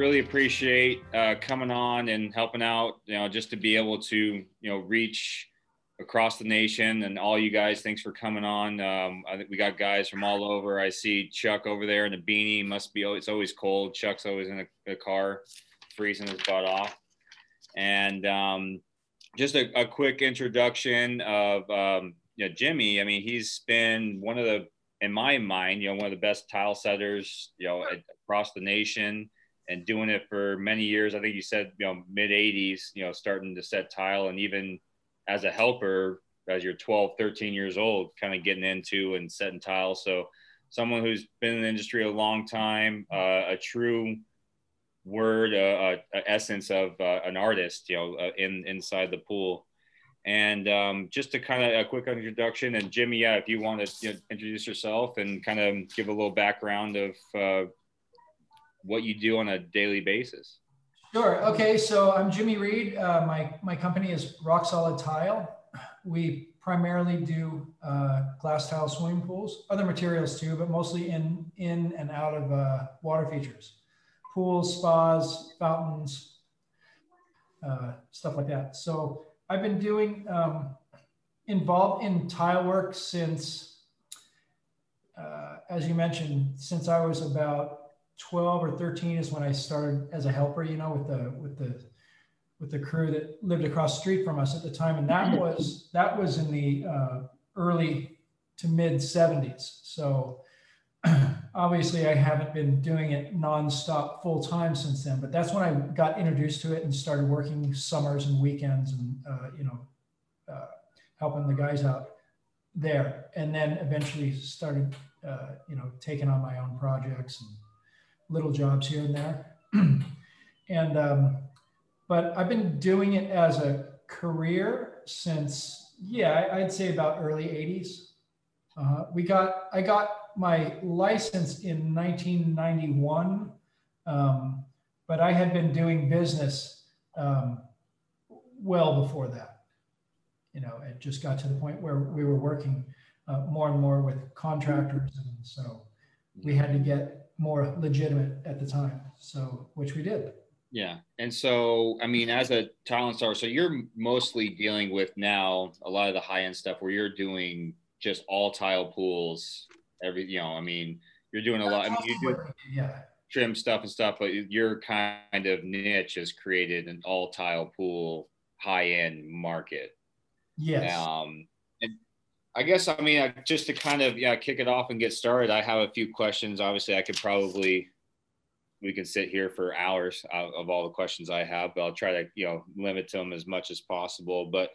Really appreciate uh, coming on and helping out. You know, just to be able to you know reach across the nation and all you guys. Thanks for coming on. Um, I think we got guys from all over. I see Chuck over there in the beanie. Must be it's always cold. Chuck's always in the car, freezing his butt off. And um, just a, a, quick introduction of um, you know, Jimmy. I mean, he's been one of the, in my mind, you know, one of the best tile setters, you know, across the nation and doing it for many years. I think you said, you know, mid 80s, you know, starting to set tile and even as a helper as you're 12, 13 years old, kind of getting into and setting tile. So someone who's been in the industry a long time, uh, a true word, uh, uh, essence of uh, an artist, you know, uh, in inside the pool. And um, just to kind of a quick introduction, and Jimmy, yeah, if you want to you know, introduce yourself and kind of give a little background of uh, what you do on a daily basis. Sure. Okay. So I'm Jimmy Reed. Uh, my, my company is Rock Solid Tile. We primarily do uh, glass tile swimming pools, other materials too, but mostly in, in and out of uh, water features, pools, spas, fountains, uh, stuff like that. So I've been doing um, involved in tile work since, uh, as you mentioned, since I was about 12 or 13 is when I started as a helper, you know, with the with the with the crew that lived across the street from us at the time, and that was that was in the uh, early to mid 70s. So obviously, I haven't been doing it nonstop full time since then. But that's when I got introduced to it and started working summers and weekends, and uh, you know, uh, helping the guys out there, and then eventually started, uh, you know, taking on my own projects and little jobs here and there. and, um, but I've been doing it as a career since, yeah, I'd say about early 80s. Uh, we got, I got my license in 1991, um, but I had been doing business um, well before that. You know, it just got to the point where we were working uh, more and more with contractors, and so we had to get more legitimate at the time. So, which we did. Yeah. And so, I mean, as a talent star, so you're mostly dealing with now a lot of the high end stuff where you're doing just all tile pools, every, you know, I mean, you're doing a lot. I mean, you do yeah. trim stuff and stuff, but your kind of niche has created an all tile pool high end market. Yes. Um, I guess I mean I, just to kind of yeah kick it off and get started. I have a few questions. Obviously, I could probably we can sit here for hours of all the questions I have, but I'll try to you know limit to them as much as possible. But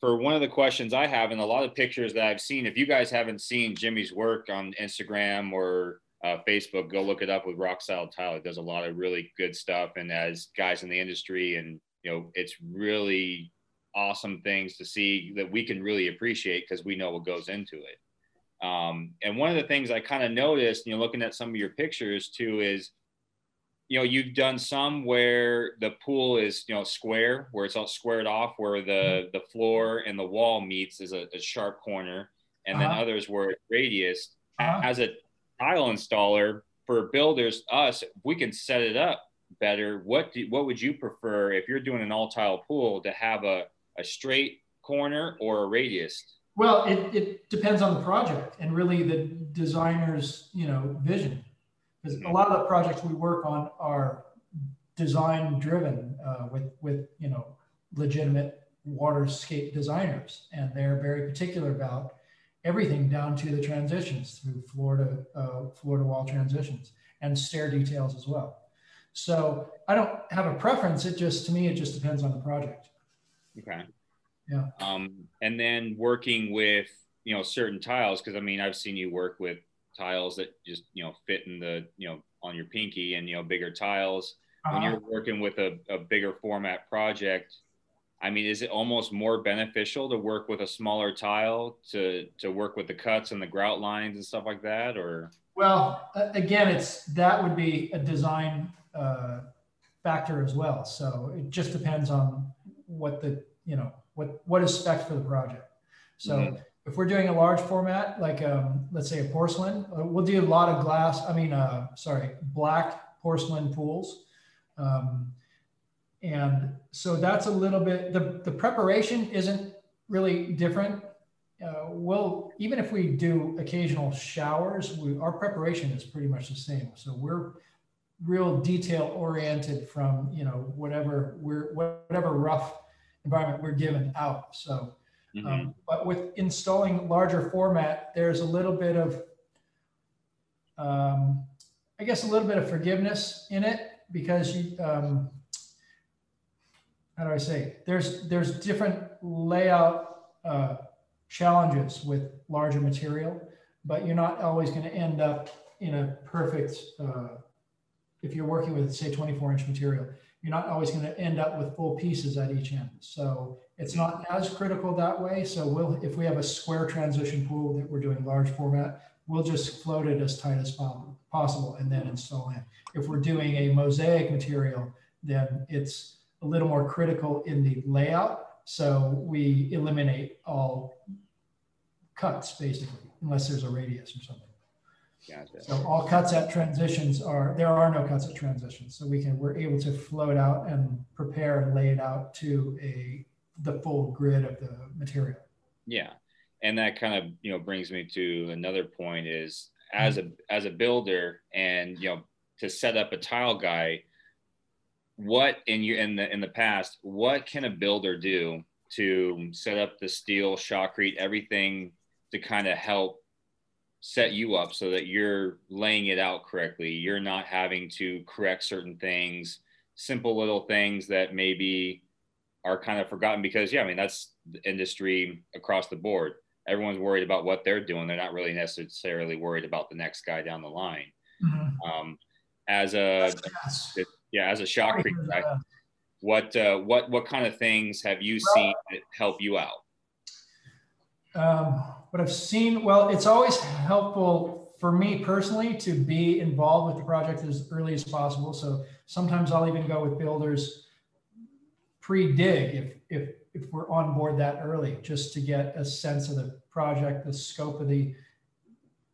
for one of the questions I have, and a lot of pictures that I've seen, if you guys haven't seen Jimmy's work on Instagram or uh, Facebook, go look it up with Rock Solid Tile. It does a lot of really good stuff, and as guys in the industry, and you know, it's really awesome things to see that we can really appreciate because we know what goes into it. Um, and one of the things I kind of noticed, you know, looking at some of your pictures too, is, you know, you've done some where the pool is, you know, square, where it's all squared off, where the mm-hmm. the floor and the wall meets is a, a sharp corner, and uh-huh. then others where it's radius. Uh-huh. As a tile installer for builders, us, we can set it up better. What do, what would you prefer if you're doing an all tile pool to have a a straight corner or a radius? Well, it, it depends on the project and really the designer's, you know, vision. Because a lot of the projects we work on are design driven uh, with, with, you know, legitimate waterscape designers. And they're very particular about everything down to the transitions through floor to uh, floor to wall transitions and stair details as well. So I don't have a preference. It just, to me, it just depends on the project. Okay. Yeah. Um, and then working with you know certain tiles because I mean I've seen you work with tiles that just you know fit in the you know on your pinky and you know bigger tiles. Uh-huh. When you're working with a, a bigger format project, I mean, is it almost more beneficial to work with a smaller tile to to work with the cuts and the grout lines and stuff like that, or? Well, again, it's that would be a design uh, factor as well. So it just depends on what the you know what what is spec for the project. So mm-hmm. if we're doing a large format, like um, let's say a porcelain, uh, we'll do a lot of glass. I mean, uh, sorry, black porcelain pools. Um, and so that's a little bit, the, the preparation isn't really different. Uh, we'll, even if we do occasional showers, we, our preparation is pretty much the same. So we're real detail oriented from, you know, whatever we're, whatever rough environment we're given out. So, mm-hmm. um, but with installing larger format, there's a little bit of, um, I guess, a little bit of forgiveness in it because you, um, how do I say? There's there's different layout uh, challenges with larger material, but you're not always going to end up in a perfect. Uh, if you're working with say 24 inch material, you're not always going to end up with full pieces at each end. So it's not as critical that way. So we'll if we have a square transition pool that we're doing large format, we'll just float it as tight as possible and then install in. If we're doing a mosaic material, then it's a little more critical in the layout. So we eliminate all cuts basically, unless there's a radius or something. Gotcha. So all cuts at transitions are, there are no cuts at transitions. So we can, we're able to float out and prepare and lay it out to a, the full grid of the material. Yeah. And that kind of, you know, brings me to another point is mm-hmm. as a, as a builder and, you know, to set up a tile guy, what in you in the in the past what can a builder do to set up the steel shotcrete everything to kind of help set you up so that you're laying it out correctly. You're not having to correct certain things simple little things that maybe are kind of forgotten because yeah i mean that's the industry across the board. Everyone's worried about what they're doing. They're not really necessarily worried about the next guy down the line. Mm-hmm. um, as a yeah, as a shotcrete guy, what uh, what what kind of things have you well, seen that help you out? Um, what I've seen, well, it's always helpful for me personally to be involved with the project as early as possible. So sometimes I'll even go with builders pre-dig if if if we're on board that early, just to get a sense of the project, the scope of the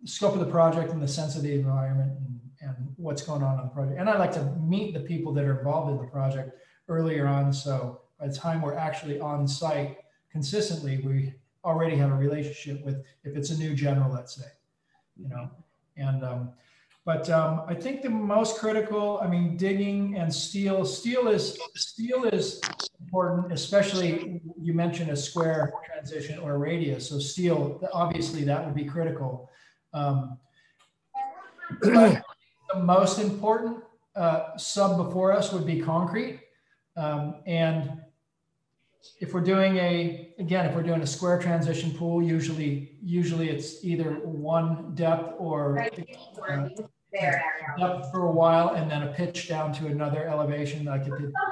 scope of the project, and the sense of the environment, and and what's going on on the project. And I like to meet the people that are involved in the project earlier on. So by the time we're actually on site consistently, we already have a relationship with, if it's a new general, let's say, you know, and, um, but um, I think the most critical, I mean, digging and steel, steel is, steel is important, especially you mentioned a square transition or radius. So steel, obviously that would be critical. Um, the most important uh, sub before us would be concrete. Um, and if we're doing a, again, if we're doing a square transition pool, usually, usually it's either one depth or uh, depth for a while and then a pitch down to another elevation like it did.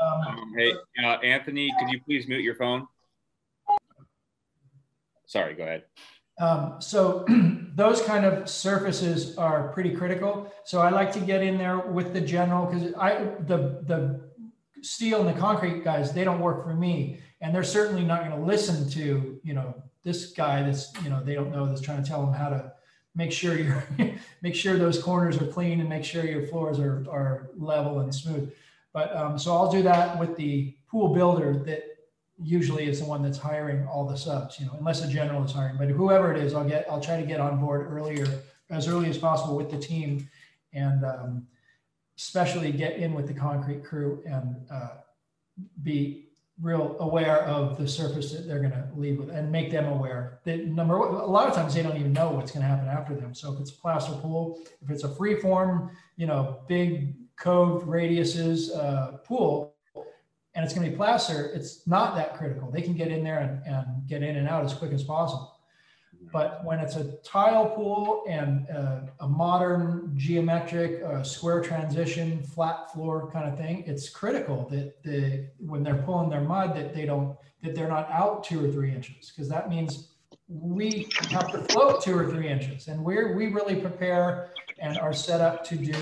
Um, hey, uh, Anthony, could you please mute your phone? Sorry, go ahead. Um, so those kind of surfaces are pretty critical. So I like to get in there with the general because I the the steel and the concrete guys they don't work for me, and they're certainly not going to listen to you know this guy that's you know they don't know that's trying to tell them how to make sure you make sure those corners are clean and make sure your floors are are level and smooth. But um, so I'll do that with the pool builder that usually is the one that's hiring all the subs, you know, unless a general is hiring, but whoever it is, I'll get, I'll try to get on board earlier, as early as possible with the team. And um, especially get in with the concrete crew and uh, be real aware of the surface that they're going to leave with and make them aware that number a lot of times they don't even know what's going to happen after them. So if it's a plaster pool, if it's a free form, you know, big cove radiuses uh, pool, and it's going to be plaster, it's not that critical. They can get in there and, and get in and out as quick as possible. But when it's a tile pool and a, a modern geometric uh, square transition, flat floor kind of thing, it's critical that the when they're pulling their mud that they don't that they're not out two or three inches because that means we have to float two or three inches, and we're we really prepare and are set up to do.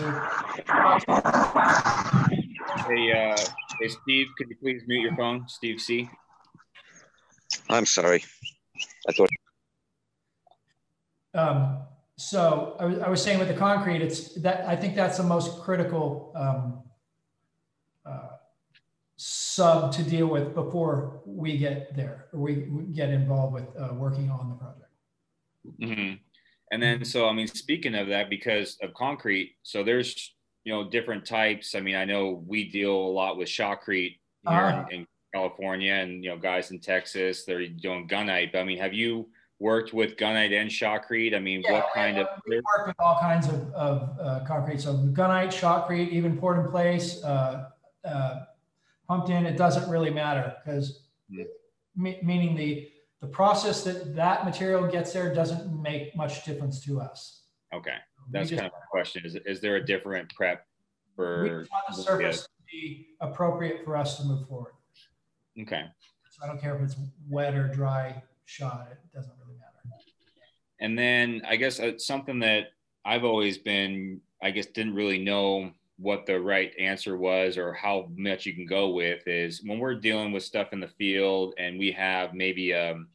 Hey, uh, hey, Steve, could you please mute your phone, Steve C. I'm sorry. Um, so I was, I was saying with the concrete, it's that I think that's the most critical um, uh, sub to deal with before we get there or we, we get involved with uh, working on the project. Mm-hmm. And then, so I mean, speaking of that, because of concrete, so there's you know different types. I mean, I know we deal a lot with shotcrete here uh, in, in, California, and you know guys in Texas they're doing gunite. But I mean, have you worked with gunite and shotcrete? I mean, yeah, what kind of? We work with all kinds of, of uh, concrete. So gunite, shotcrete, even poured in place, uh, uh, pumped in. It doesn't really matter because me, meaning the the process that that material gets there doesn't make much difference to us. Okay, that's just, kind of my question. Is is there a different prep for? We want the surface to be appropriate for us to move forward. Okay. So I don't care if it's wet or dry shot. It doesn't really matter. And then I guess uh, something that I've always been, I guess, didn't really know what the right answer was or how much you can go with is when we're dealing with stuff in the field and we have maybe a, um,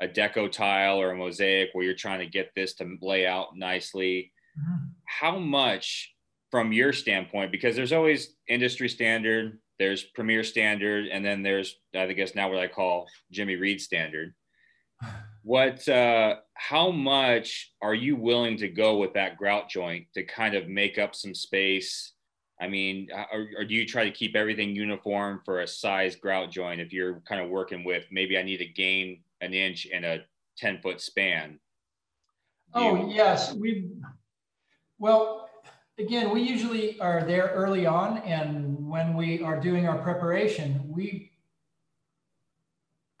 a deco tile or a mosaic where you're trying to get this to lay out nicely mm-hmm. how much from your standpoint because there's always industry standard there's premier standard and then there's i guess now what i call jimmy reed standard what uh how much are you willing to go with that grout joint to kind of make up some space I mean, uh, or, or, do you try to keep everything uniform for a size grout joint if you're kind of working with maybe I need to gain an inch in a 10 foot span? oh, you... yes. We, well, again, we usually are there early on. And when we are doing our preparation, we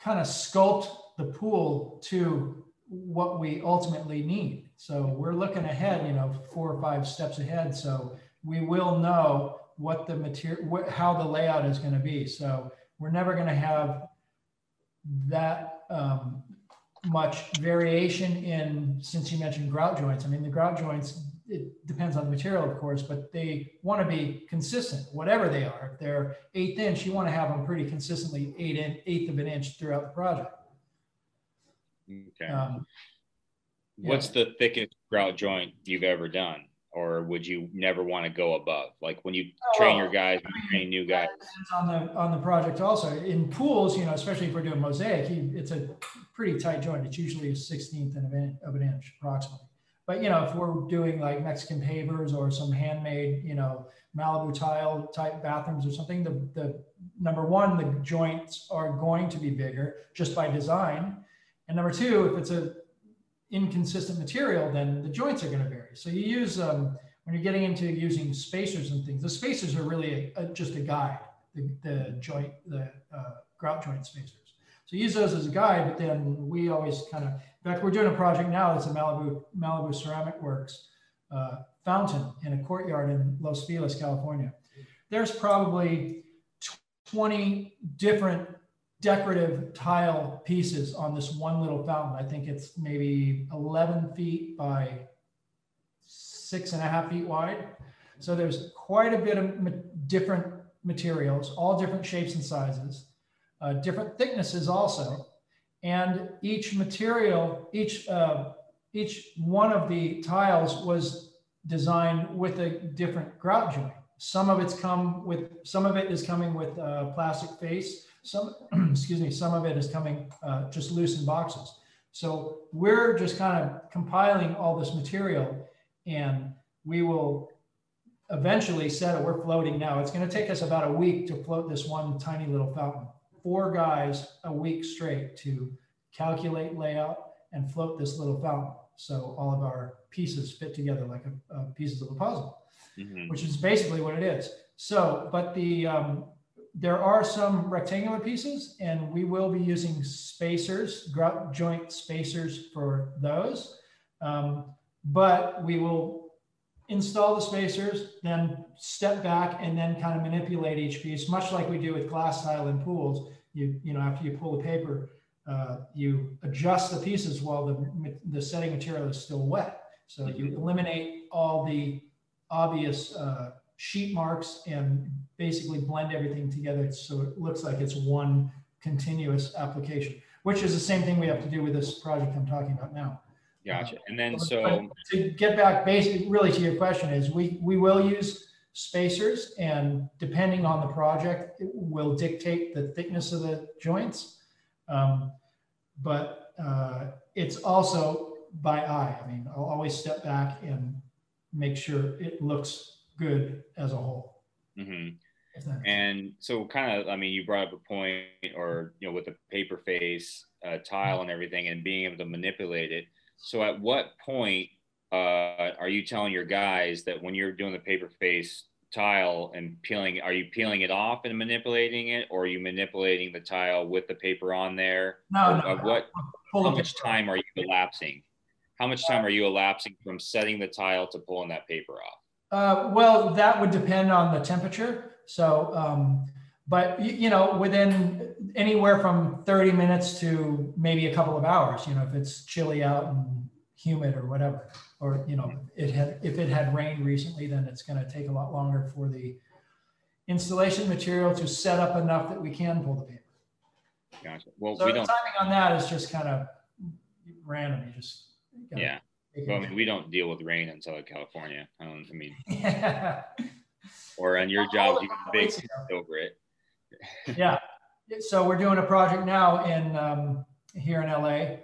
kind of sculpt the pool to what we ultimately need. So we're looking ahead, you know, four or five steps ahead. So we will know what the material, how the layout is going to be. So we're never going to have that um, much variation in, since you mentioned grout joints. I mean, the grout joints, it depends on the material, of course, but they want to be consistent, whatever they are. If they're eighth inch, you want to have them pretty consistently eight in, eighth of an inch throughout the project. Okay. Um, What's yeah. the thickest grout joint you've ever done? or would you never want to go above? Like when you oh, train your guys, when you train new guys. on the on the project also. In pools, you know, especially if we're doing mosaic, it's a pretty tight joint. It's usually a sixteenth of an, of an inch approximately. But you know, if we're doing like Mexican pavers or some handmade, you know, Malibu tile type bathrooms or something, the, the number one, the joints are going to be bigger just by design. And number two, if it's a inconsistent material, then the joints are going to vary. So you use, um, when you're getting into using spacers and things, the spacers are really a, a, just a guide, the, the joint, the uh, grout joint spacers. So use those as a guide, but then we always kind of, in fact, we're doing a project now that's a Malibu, Malibu Ceramic Works uh, fountain in a courtyard in Los Feliz, California. There's probably 20 different decorative tile pieces on this one little fountain. I think it's maybe 11 feet by six and a half feet wide. So there's quite a bit of ma different materials, all different shapes and sizes, uh, different thicknesses also. And each material, each, uh, each one of the tiles was designed with a different grout joint. Some of it's come with, some of it is coming with a plastic face some, excuse me, some of it is coming uh, just loose in boxes. So we're just kind of compiling all this material and we will eventually set it. We're floating now. It's going to take us about a week to float this one tiny little fountain. Four guys a week straight to calculate layout and float this little fountain. So all of our pieces fit together like a, a pieces of a puzzle, mm-hmm. which is basically what it is. So, but the um, there are some rectangular pieces and we will be using spacers, grout joint spacers for those. Um, but we will install the spacers, then step back and then kind of manipulate each piece, much like we do with glass tile in pools. You, you know, after you pull the paper, uh, you adjust the pieces while the, the setting material is still wet. So you mm-hmm. eliminate all the obvious uh, sheet marks and basically blend everything together so it looks like it's one continuous application, which is the same thing we have to do with this project I'm talking about now. Gotcha. And then so to get back basically really to your question is we we will use spacers and depending on the project it will dictate the thickness of the joints um, but uh, it's also by eye i mean i'll always step back and make sure it looks good as a whole mm-hmm. And so kind of i mean you brought up a point or you know with the paper face uh, tile and everything and being able to manipulate it so at what point uh, are you telling your guys that when you're doing the paper face tile and peeling, are you peeling it off and manipulating it, or are you manipulating the tile with the paper on there? No, no. what? How much time are you elapsing? How much time are you elapsing from setting the tile to pulling that paper off? Uh, well, that would depend on the temperature. So, um, but you, know, within anywhere from 30 minutes to maybe a couple of hours, you know, if it's chilly out and humid or whatever, or, you know, it had, if it had rained recently, then it's going to take a lot longer for the installation material to set up enough that we can pull the paper. Gotcha. Well, so we the don't. timing on that is just kind of random. You just yeah. Well, I mean, we don't deal with rain in Southern California. I don't. I mean, yeah. Or on your job, you can bake over it. yeah. So we're doing a project now in um, here in LA,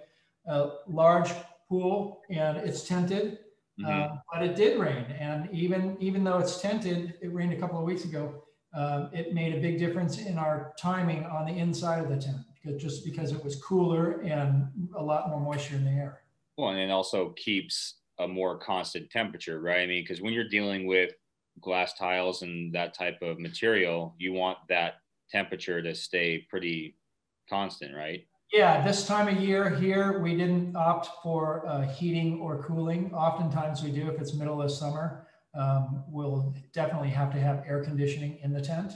a large pool, and it's tented, mm-hmm. uh, but it did rain. And even even though it's tented, it rained a couple of weeks ago. Um, it made a big difference in our timing on the inside of the tent, because, just because it was cooler and a lot more moisture in the air. Well, and it also keeps a more constant temperature, right? I mean, because when you're dealing with glass tiles and that type of material, you want that temperature to stay pretty constant, right? Yeah, this time of year here, we didn't opt for uh, heating or cooling. Oftentimes we do if it's middle of summer. Um, we'll definitely have to have air conditioning in the tent.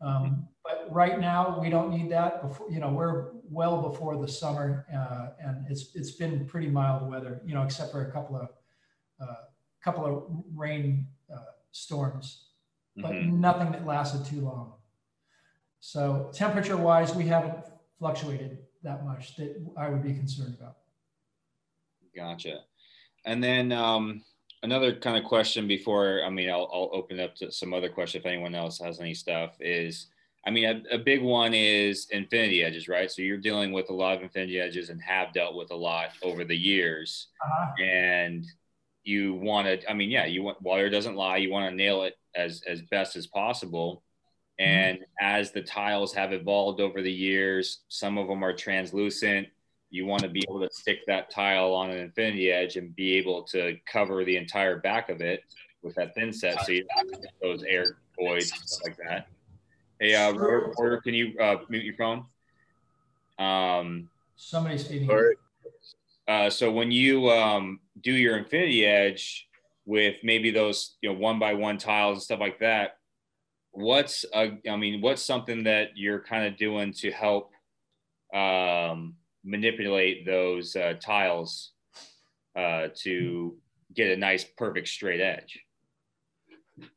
Um, mm-hmm. but right now we don't need that. Before, you know, we're well before the summer, uh, and it's it's been pretty mild weather. You know, except for a couple of uh, couple of rain storms, but mm-hmm. nothing that lasted too long. So temperature wise, we haven't fluctuated that much that I would be concerned about. Gotcha. And then um, another kind of question before, I mean, I'll, I'll open up to some other question if anyone else has any stuff is, I mean, a, a, big one is infinity edges, right? So you're dealing with a lot of infinity edges and have dealt with a lot over the years. Uh-huh. And you want to, I mean, yeah, you want, water doesn't lie. You want to nail it as, as best as possible. Mm-hmm. And as the tiles have evolved over the years, some of them are translucent. You want to be able to stick that tile on an infinity edge and be able to cover the entire back of it with that thin set. So you have those air voids stuff like that. Hey, uh, reporter, can you uh, mute your phone? Um, Somebody's speaking. Uh, so when you um, do your infinity edge with maybe those you know one by one tiles and stuff like that, what's a, I mean, what's something that you're kind of doing to help um, manipulate those uh, tiles uh, to get a nice, perfect straight edge?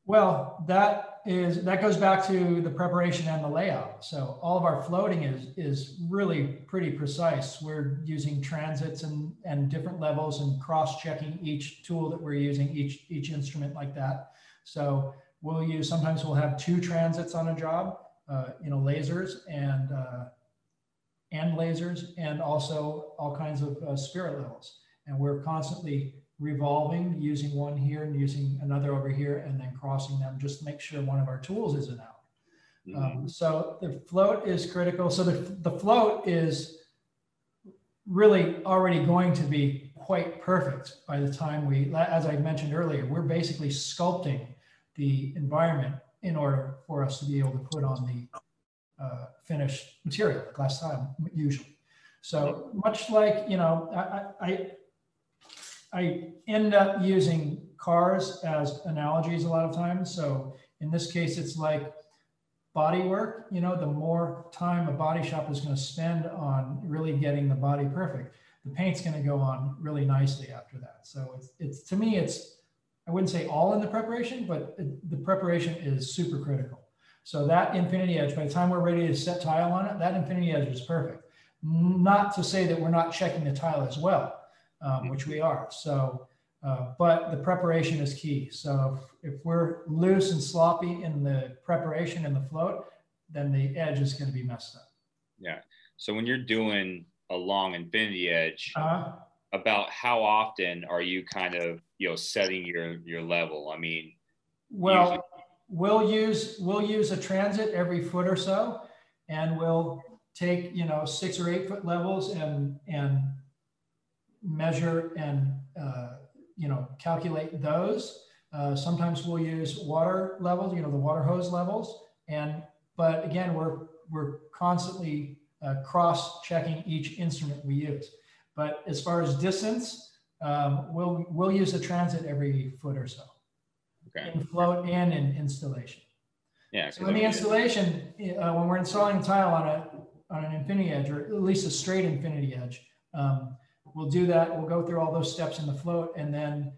Well, that is that goes back to the preparation and the layout. So all of our floating is is really pretty precise. We're using transits and and different levels and cross checking each tool that we're using, each each instrument like that. So we'll use, sometimes we'll have two transits on a job, uh, you know, lasers and, uh, and lasers and also all kinds of uh, spirit levels. And we're constantly revolving, using one here and using another over here and then crossing them just to make sure one of our tools isn't out. Mm -hmm. um, so the float is critical. So the, the float is really already going to be quite perfect by the time we, as I mentioned earlier, we're basically sculpting the environment in order for us to be able to put on the uh, finished material, glass tile, usually. So much like, you know, I, I, I end up using cars as analogies a lot of times. So in this case, it's like body work, you know, the more time a body shop is going to spend on really getting the body perfect, the paint's going to go on really nicely after that. So it's, it's to me, it's I wouldn't say all in the preparation, but the preparation is super critical. So that infinity edge, by the time we're ready to set tile on it, that infinity edge is perfect. Not to say that we're not checking the tile as well, um, which we are. So, uh, but the preparation is key. So if, if, we're loose and sloppy in the preparation and the float, then the edge is going to be messed up. Yeah. So when you're doing a long infinity edge, uh-huh. about how often are you kind of you know setting your your level? I mean, well, usually- we'll use we'll use a transit every foot or so, and we'll take you know six or eight foot levels and and measure and uh, you know calculate those. Uh, sometimes we'll use water levels, you know, the water hose levels, and but again, we're we're constantly uh, cross-checking each instrument we use. But as far as distance, um, we'll we'll use a transit every foot or so. Okay. In float and in installation. Yeah. So in the installation, uh, when we're installing tile on a on an infinity edge, or at least a straight infinity edge, um, we'll do that. We'll go through all those steps in the float, and then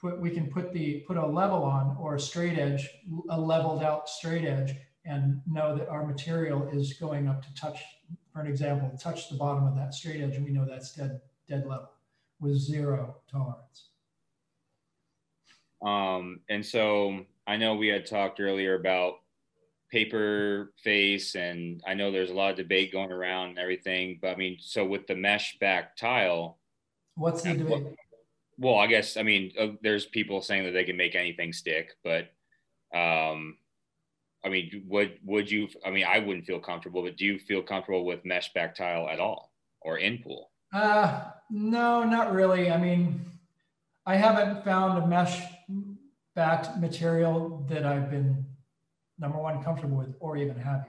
put we can put the put a level on or a straight edge, a leveled out straight edge, and know that our material is going up to touch, for an example, touch the bottom of that straight edge, and we know that's dead dead level with zero tolerance. Um, and so I know we had talked earlier about paper face and i know there's a lot of debate going around and everything but i mean so with the mesh back tile what's the debate? Well i guess i mean uh, there's people saying that they can make anything stick but um i mean would would you i mean i wouldn't feel comfortable but do you feel comfortable with mesh back tile at all or in pool? Uh no not really. I mean i haven't found a mesh backed material that i've been number one, comfortable with or even happy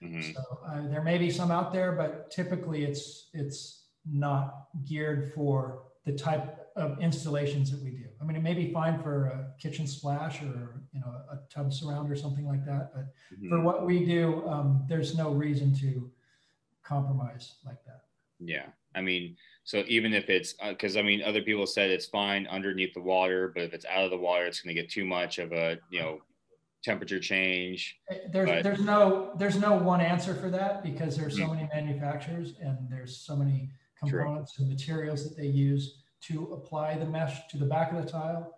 with. Mm-hmm. So uh, there may be some out there, but typically it's it's not geared for the type of installations that we do. I mean, it may be fine for a kitchen splash or you know a tub surround or something like that, but mm-hmm. for what we do, um, there's no reason to compromise like that. Yeah, I mean, so even if it's because uh, I mean, other people said it's fine underneath the water, but if it's out of the water, it's going to get too much of a you know temperature change. There's but, there's no there's no one answer for that because there's so mm-hmm. many manufacturers and there's so many components true. and materials that they use to apply the mesh to the back of the tile.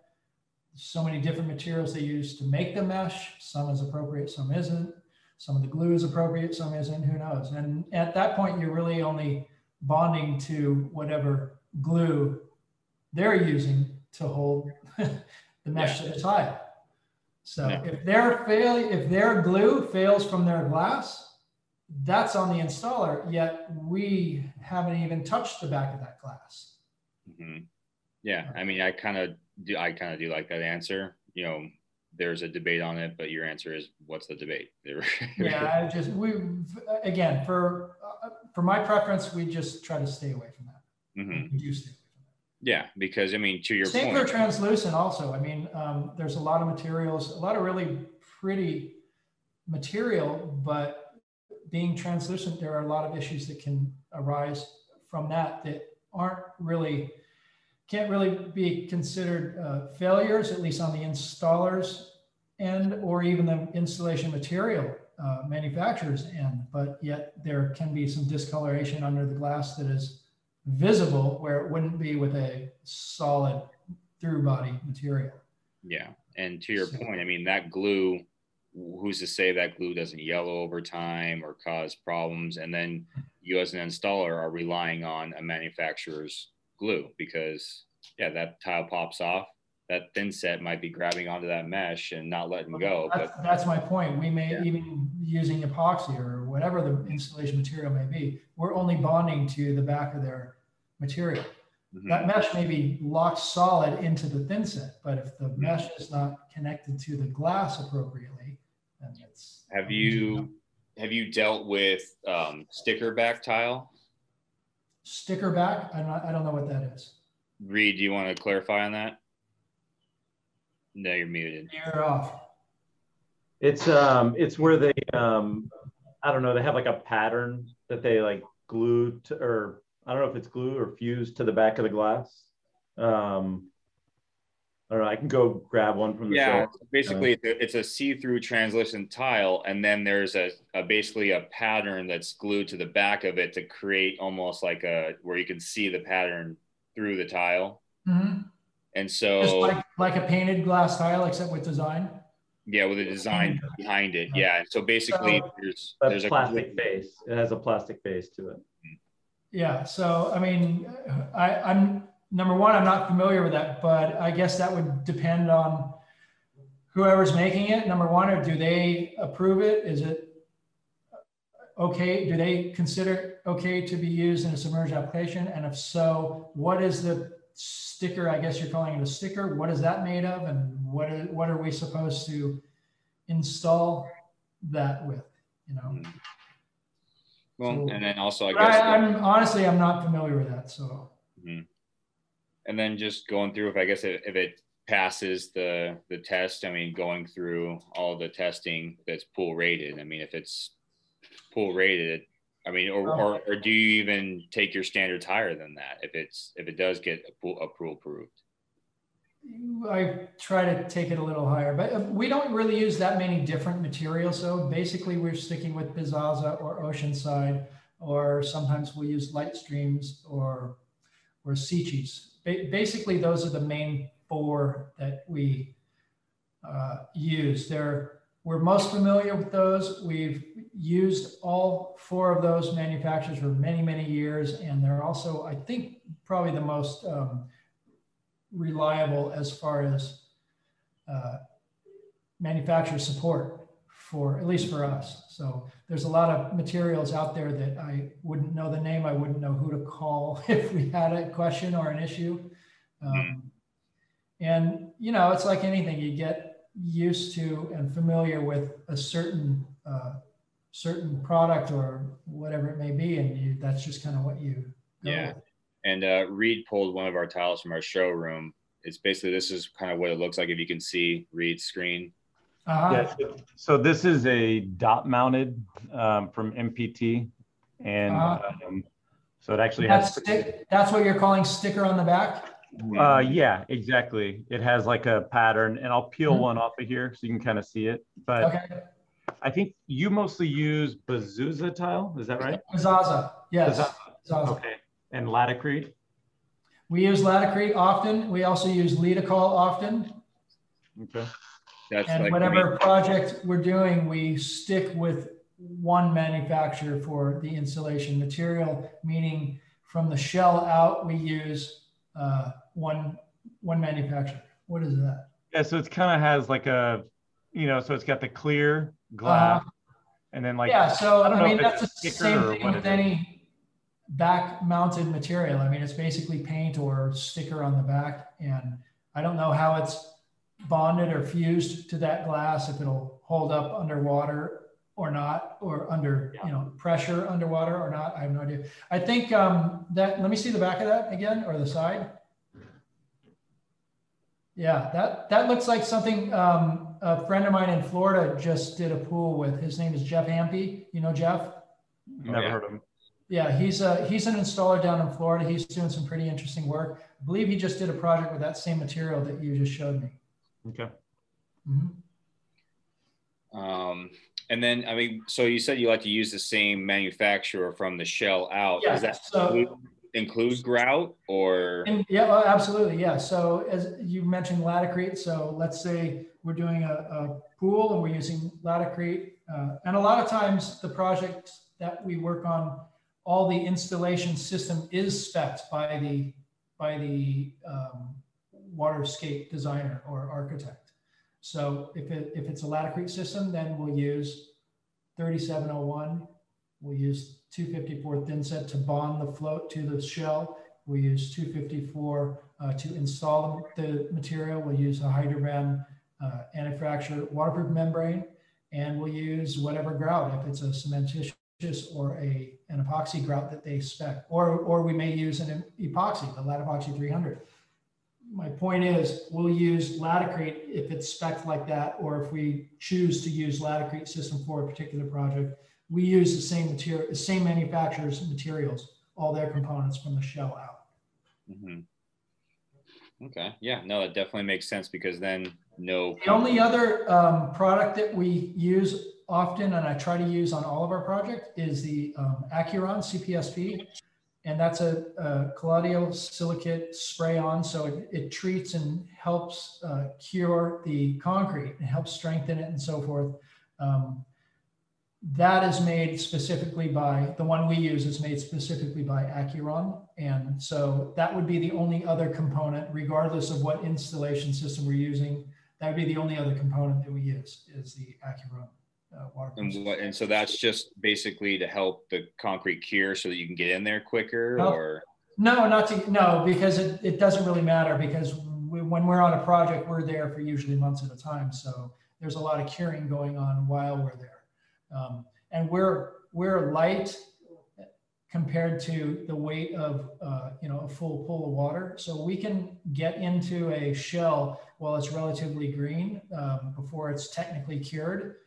So many different materials they use to make the mesh. Some is appropriate, some isn't. Some of the glue is appropriate, some isn't. Who knows? And at that point, you're really only bonding to whatever glue they're using to hold the mesh yeah. to the tile. So yeah. if their fail, if their glue fails from their glass, that's on the installer. Yet we haven't even touched the back of that glass. Mm-hmm. Yeah, I mean, I kind of do. I kind of do like that answer. You know, there's a debate on it, but your answer is, what's the debate? yeah, I just we again for uh, for my preference, we just try to stay away from that. Mm-hmm. We do stay yeah, because I mean, to your Same point, translucent also. I mean, um, there's a lot of materials, a lot of really pretty material, but being translucent, there are a lot of issues that can arise from that that aren't really can't really be considered uh, failures, at least on the installer's end or even the installation material uh, manufacturer's end. But yet there can be some discoloration under the glass that is visible where it wouldn't be with a solid through body material. Yeah. And to your so, point, I mean, that glue, who's to say that glue doesn't yellow over time or cause problems? And then you, as an installer, are relying on a manufacturer's glue because, yeah, that tile pops off. That thin set might be grabbing onto that mesh and not letting go. That's, but that's my point. We may yeah. even using epoxy or whatever the installation material may be, we're only bonding to the back of their material. Mm-hmm. That mesh may be locked solid into the thin set, but if the mm-hmm. mesh is not connected to the glass appropriately, then it's. Have you have you dealt with um, sticker back tile? Sticker back? I'm not, I don't know what that is. Reed, do you want to clarify on that? No, you're muted. You're off. It's um, it's where they um, I don't know. They have like a pattern that they like glue to, or I don't know if it's glue or fused to the back of the glass. Um, I don't know. I can go grab one from the yeah. Basically, uh, it's a see-through translucent tile, and then there's a, a, basically a pattern that's glued to the back of it to create almost like a where you can see the pattern through the tile. Mm-hmm. And Just so, like, like a painted glass tile, except with design. Yeah, with a design behind it. Yeah. And so basically, So- there's, A there's a plastic base. It has a plastic base to it. Yeah, so I mean, I, I'm number one, I'm not familiar with that, but I guess that would depend on whoever's making it. Number one, or do they approve it? Is it okay? Do they consider it okay to be used in a submerged application? And if so, what is the sticker? I guess you're calling it a sticker. What is that made of, and what is, what are we supposed to install that with? You know. well, so- and then also, I guess. I, I'm honestly, I'm not familiar with that, so. Mhm. And then just going through, if I guess if, if it passes the the test, I mean, going through all the testing that's pool rated. I mean, if it's pool rated, I mean, or, or, or do you even take your standards higher than that if it's if it does get a pool, approved? I try to take it a little higher, but uh, we don't really use that many different materials. So basically, we're sticking with Bisazza or Oceanside, or sometimes we'll use Lightstreams or or Sicis. Ba- basically, those are the main four that we uh, use. They're, we're most familiar with those. We've used all four of those manufacturers for many, many years, and they're also, I think, probably the most um, reliable as far as uh, manufacturer support for at least for us. So there's a lot of materials out there that I wouldn't know the name. I wouldn't know who to call if we had a question or an issue. Um, and you know, it's like anything. You get used to and familiar with a certain uh, certain product or whatever it may be, and you, that's just kind of what you. go Yeah. with. And uh, Reed pulled one of our tiles from our showroom. It's basically this is kind of what it looks like if you can see Reed's screen. Uh-huh. Yeah, so, so this is a dot mounted um, from MPT. And Uh-huh. um, so it actually That's, has, stick, that's what you're calling sticker on the back? Uh, yeah, exactly. It has like a pattern and I'll peel Mhm. one off of here so you can kind of see it. But Okay. I think you mostly use Bazooza tile, is that right? Zaza, yes. Zaza. Zaza. Okay. And Laticrete? We use Laticrete often. We also use Litokol often. Okay. That's And like whatever project we're doing, we stick with one manufacturer for the insulation material, meaning from the shell out, we use uh, one, one manufacturer. What is that? Yeah, so it's kind of has like a, you know, so it's got the clear glass Uh-huh. and then like, Yeah, so I don't I mean, that's the same thing with any back mounted material. I mean, it's basically paint or sticker on the back. And I don't know how it's bonded or fused to that glass, if it'll hold up underwater or not, or under, you know, pressure underwater or not. I have no idea. I think um, that, let me see the back of that again, or the side. Yeah, that, that looks like something um, a friend of mine in Florida just did a pool with. His name is Jeff Hampy. You know Jeff? never yeah. heard of them. Yeah, he's a he's an installer down in Florida. He's doing some pretty interesting work. I believe he just did a project with that same material that you just showed me. Okay. Mhm. Um, and then, I mean, so you said you like to use the same manufacturer from the shell out. Yeah, Does that so- include, grout or? And yeah, absolutely, yeah. So as you mentioned Laticrete, so let's say we're doing a, a pool and we're using Laticrete, uh, and a lot of times the projects that we work on, all the installation system is spec'd by the by the um, waterscape designer or architect. So if it if it's a Laticrete system, then we'll use 3701. We'll use 254 thin set to bond the float to the shell. We use 254 uh, to install the material. We'll use a Hydroban uh, anti-fracture waterproof membrane, and we'll use whatever grout, if it's a cementitious or a, an epoxy grout that they spec, or, or we may use an epoxy, the Latapoxy 300. My point is, we'll use Laticrete if it's spec like that, or if we choose to use Laticrete system for a particular project, we use the same material, the same manufacturer's materials, all their components from the shell out. Mhm. Okay, yeah, no, that definitely makes sense because then no. The only other um, product that we use often, and I try to use on all of our projects, is the um, Aquron CPSP. and that's a, a colloidal silicate spray on. So it, it treats and helps uh, cure the concrete and helps strengthen it and so forth. Um, that is made specifically by the one we use is made specifically by Aquron. And so that would be the only other component, regardless of what installation system we're using. That would be the only other component that we use is the Aquron uh, water. And, what, and so that's just basically to help the concrete cure so that you can get in there quicker or? No, not to, no, because it, it doesn't really matter because we, when we're on a project, we're there for usually months at a time. So there's a lot of curing going on while we're there. Um, and we're, we're light compared to the weight of uh, you know a full pool of water. So we can get into a shell while it's relatively green um, before it's technically cured.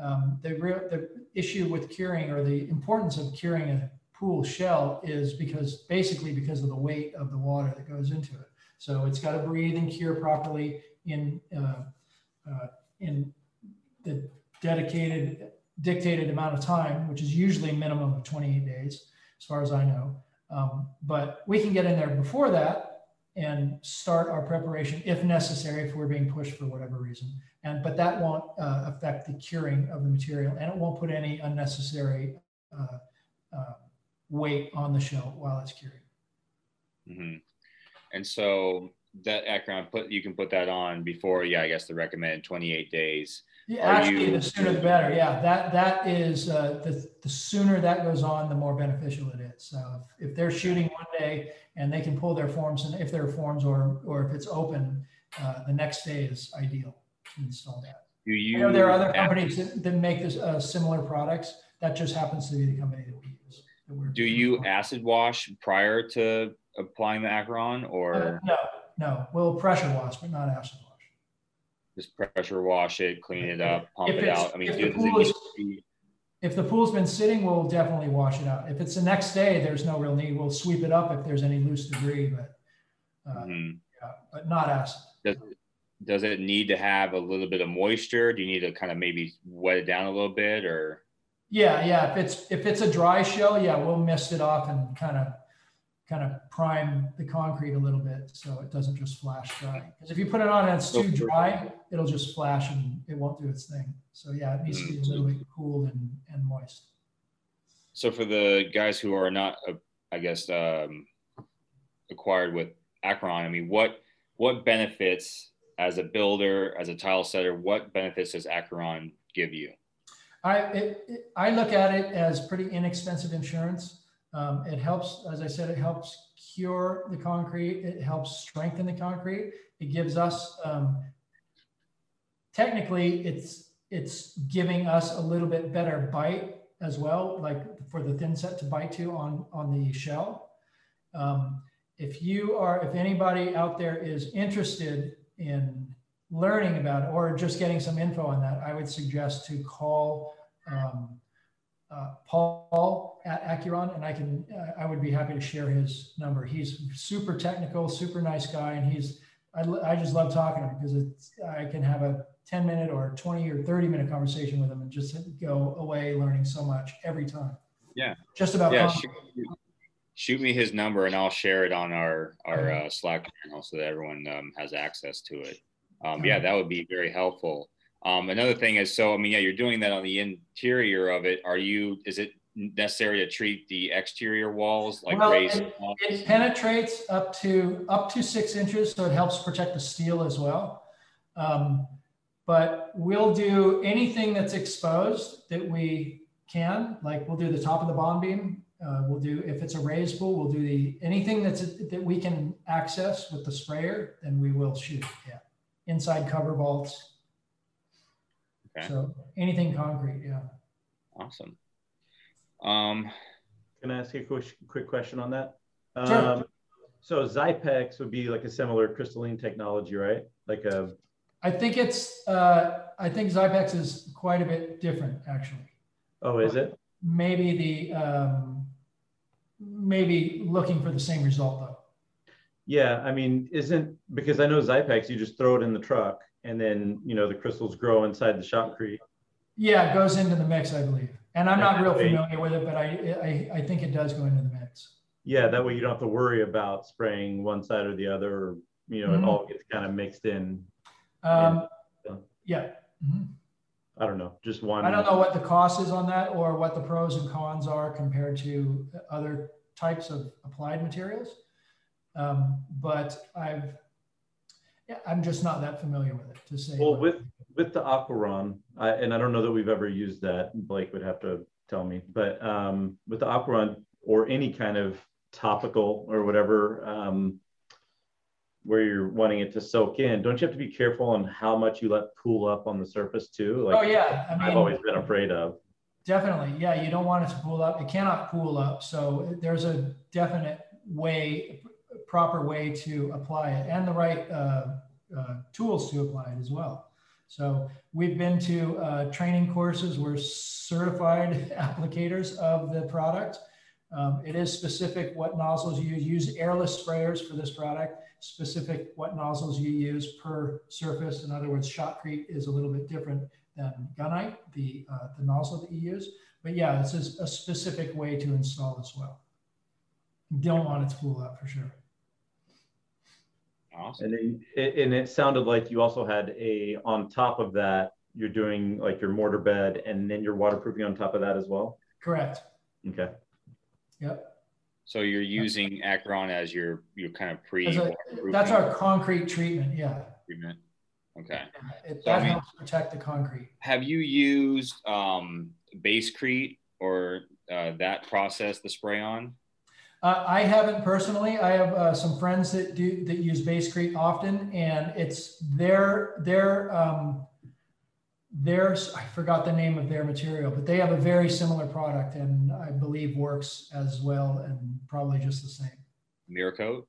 Um, the, real, the issue with curing or the importance of curing a pool shell is because basically because of the weight of the water that goes into it. So it's got to breathe and cure properly in uh, uh, in the dedicated dictated amount of time, which is usually minimum of 28 days, as far as I know. Um, but we can get in there before that and start our preparation if necessary, if we're being pushed for whatever reason. And but that won't uh, affect the curing of the material, and it won't put any unnecessary uh, uh, weight on the shell while it's curing. Mm-hmm. And so that Aquron put you can put that on before, yeah, I guess the recommended 28 days. Yeah, actually, you, the sooner the better. Yeah, that that is uh, the the sooner that goes on, the more beneficial it is. So if, if they're shooting one day and they can pull their forms, and if there are forms or or if it's open, uh, the next day is ideal to install that. Do you? I know there are other companies that, that make this uh, similar products. That just happens to be the company that we use. That Do you acid wash prior to applying the Aquron, or uh, no? No, we'll pressure wash, but not acid wash just pressure wash it, clean it up, pump it out. I mean, if the, is, if the pool's been sitting, we'll definitely wash it out. If it's the next day, there's no real need. We'll sweep it up if there's any loose debris, but uh, mm-hmm. yeah, but not acid. Does, does it need to have a little bit of moisture? Do you need to kind of maybe wet it down a little bit, or? Yeah, yeah. If it's if it's a dry shell, yeah, we'll mist it off and kind of kind of prime the concrete a little bit so it doesn't just flash dry. Because if you put it on and it's too dry, it'll just flash and it won't do its thing. So yeah, it needs to be a mm. little bit cool and, and moist. So for the guys who are not, uh, I guess, um, acquired with Aquron, I mean, what what benefits as a builder, as a tile setter, what benefits does Aquron give you? I it, it, I look at it as pretty inexpensive insurance. Um, it helps, as I said, it helps cure the concrete. It helps strengthen the concrete. It gives us, um, technically, it's it's giving us a little bit better bite as well, like for the thin set to bite to on on the shell. Um, if you are, if anybody out there is interested in learning about it or just getting some info on that, I would suggest to call um, uh, Paul at Aquron, and I can uh, I would be happy to share his number. He's super technical, super nice guy, and he's I, I just love talking to him because it's I can have a 10 minute or 20 or 30 minute conversation with him and just go away learning so much every time. Yeah, just about yeah. Shoot, shoot, me his number and I'll share it on our our uh, Slack channel so that everyone um, has access to it. Um, yeah, that would be very helpful. Um, another thing is, so I mean, yeah, you're doing that on the interior of it. Are you? Is it necessary to treat the exterior walls like well, raised? It, it, penetrates up to up to six inches, so it helps protect the steel as well. Um, but we'll do anything that's exposed that we can. Like we'll do the top of the bond beam. Uh, we'll do if it's a raised pool, we'll do the anything that's that we can access with the sprayer. Then we will shoot. Yeah, inside cover vaults Okay. So anything concrete, yeah. Awesome. Um, Can I ask you a quick, quick question on that? Sure. Um, so Xypex would be like a similar crystalline technology, right? Like a. I think it's. Uh, I think Xypex is quite a bit different, actually. Oh, is it? Maybe the. Um, maybe looking for the same result though. Yeah, I mean, isn't because I know Xypex, you just throw it in the truck and then you know the crystals grow inside the shotcrete. Yeah, it goes into the mix, I believe. And I'm not real familiar with it, but I, I, I think it does go into the mix. Yeah, that way you don't have to worry about spraying one side or the other. Or, you know, Mhm. it all gets kind of mixed in. Um, Yeah. yeah. Mhm. I don't know, just one. I don't know what the cost is on that or what the pros and cons are compared to other types of applied materials. Um, but I've, I'm just not that familiar with it to say. Well, with with the Aquron, I, and I don't know that we've ever used that. Blake would have to tell me, but um, with the Aquron or any kind of topical or whatever, um, where you're wanting it to soak in, don't you have to be careful on how much you let pool up on the surface too? Like oh yeah, I mean, I've always been afraid of. Definitely. Yeah, you don't want it to pool up. It cannot pool up. So there's a definite way, proper way to apply it and the right uh, uh, tools to apply it as well. So we've been to uh, training courses. We're certified applicators of the product. Um, it is specific what nozzles you use. Use airless sprayers for this product. Specific what nozzles you use per surface. In other words, shotcrete is a little bit different than gunite, the, uh, the nozzle that you use. But yeah, this is a specific way to install as well. Don't want it to pool up for sure. Awesome. And then, it, and it sounded like you also had a on top of that. You're doing like your mortar bed, and then you're waterproofing on top of that as well. Correct. Okay. Yep. So you're using Aquron as your your kind of pre That's, a, that's our concrete treatment. Yeah. treatment. Okay. It, So, I that mean- helps protect the concrete. Have you used um, Basecrete or uh, that process the spray on? Uh, I haven't personally. I have uh, some friends that do that use Basecrete often, and it's their their um, theirs. I forgot the name of their material, but they have a very similar product, and I believe works as well, and probably just the same. Miracote?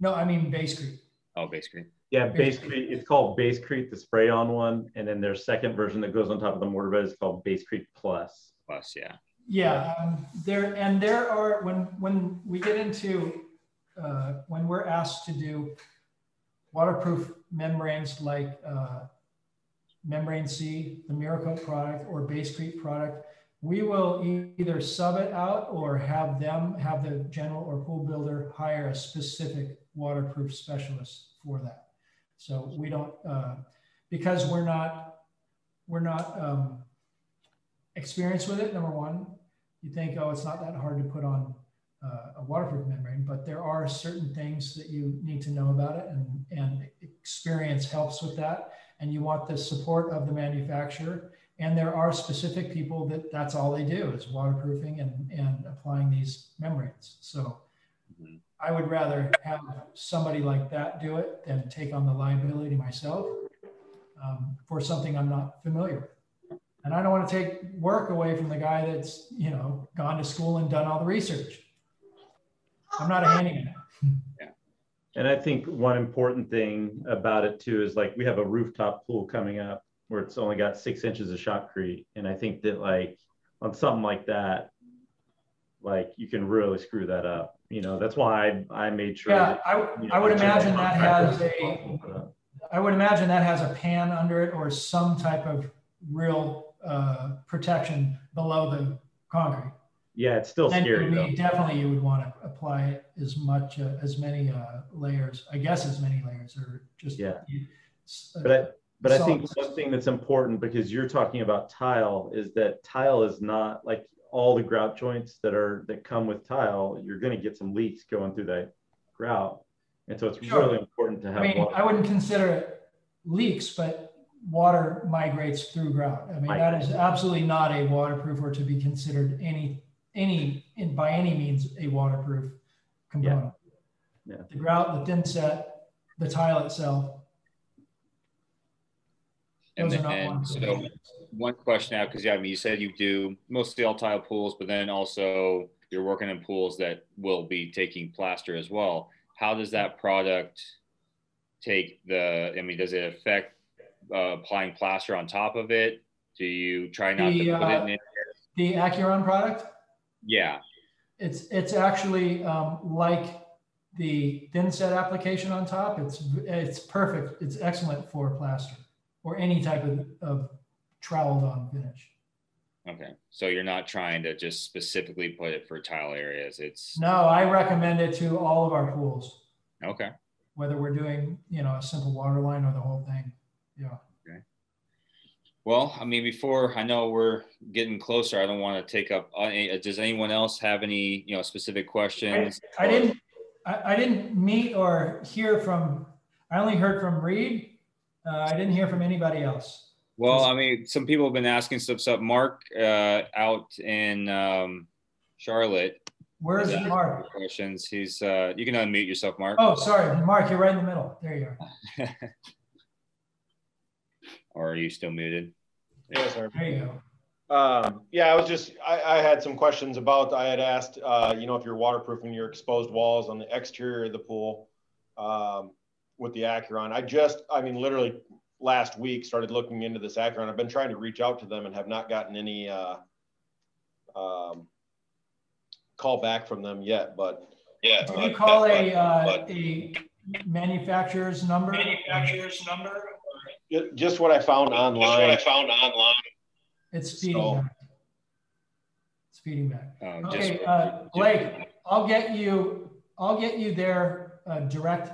No, I mean Basecrete. Oh, Basecrete. Yeah, Basecrete. It's called Basecrete, the spray-on one, and then their second version that goes on top of the mortar bed is called Basecrete Plus. Plus, yeah. Yeah, um, there and there are when when we get into uh, when we're asked to do waterproof membranes like uh, membrane C, the Miracote product, or Basecrete product, we will e- either sub it out or have them have the general or pool builder hire a specific waterproof specialist for that. So we don't uh, because we're not we're not um, experienced with it. Number one, you think, oh, it's not that hard to put on uh, a waterproof membrane, but there are certain things that you need to know about it, and, and experience helps with that. And you want the support of the manufacturer. And there are specific people that that's all they do is waterproofing and, and applying these membranes. So Mhm. I would rather have somebody like that do it than take on the liability myself um, for something I'm not familiar with. And I don't want to take work away from the guy that's, you know, gone to school and done all the research. I'm not a handyman. And I think one important thing about it too is like we have a rooftop pool coming up where it's only got six inches of shotcrete. And I think that like on something like that, like you can really screw that up. You know, that's why I, I made sure. Yeah, that, I, you know, I would imagine that has a, I would imagine that has a pan under it or some type of real uh, protection below the concrete. Yeah, it's still And scary though. definitely you would want to apply as much, uh, as many uh, layers, I guess as many layers or just. Yeah. uh, But I, but I think one thing that's important because you're talking about tile is that tile is not like all the grout joints that are that come with tile. You're going to get some leaks going through that grout, and so it's Sure. really important to have. I mean, water. I wouldn't consider it leaks, but water migrates through grout. I mean, that is absolutely not a waterproof or to be considered any, any, in, by any means, a waterproof component. Yeah. The grout, the thin set, the tile itself, And, those are then, not and so one question now, because yeah, I mean, you said you do mostly all tile pools, but then also you're working in pools that will be taking plaster as well. How does that product take the? I mean, does it affect uh, applying plaster on top of it? Do you try not The, to put uh, it in? The Aquron product, Yeah. It's it's actually um, like the thin set application on top. It's it's perfect. It's excellent for plaster or any type of, of troweled on finish. Okay, so you're not trying to just specifically put it for tile areas. It's No, I recommend it to all of our pools, okay. whether we're doing, you know, a simple water line or the whole thing. Yeah. Okay. Well, I mean, before I know we're getting closer, I don't want to take up. Any, does anyone else have any, you know, specific questions? I didn't, I, I didn't meet or hear from, I only heard from Reed. Uh, I didn't hear from anybody else. Well, I mean, some people have been asking stuff. Mark uh, out in um, Charlotte. Where's Mark? Questions. He's. Uh, you can unmute yourself, Mark. Oh, sorry, Mark, you're right in the middle. There you are. or are you still muted? Yes, sir. There you go. Um, yeah, I was just, I, I had some questions about, I had asked, uh, you know, if you're waterproofing your exposed walls on the exterior of the pool, um, with the Aquron. I just, I mean, literally last week started looking into this Aquron. I've been trying to reach out to them and have not gotten any, uh, um, call back from them yet, but yeah. Do you call a, uh, a manufacturer's number? Manufacturer's number? Ju- Just what I found online. Just what I found online. It's feeding So- back. It's feeding back. Um, Okay, just, uh, Blake, I'll get you, I'll get you their, uh, direct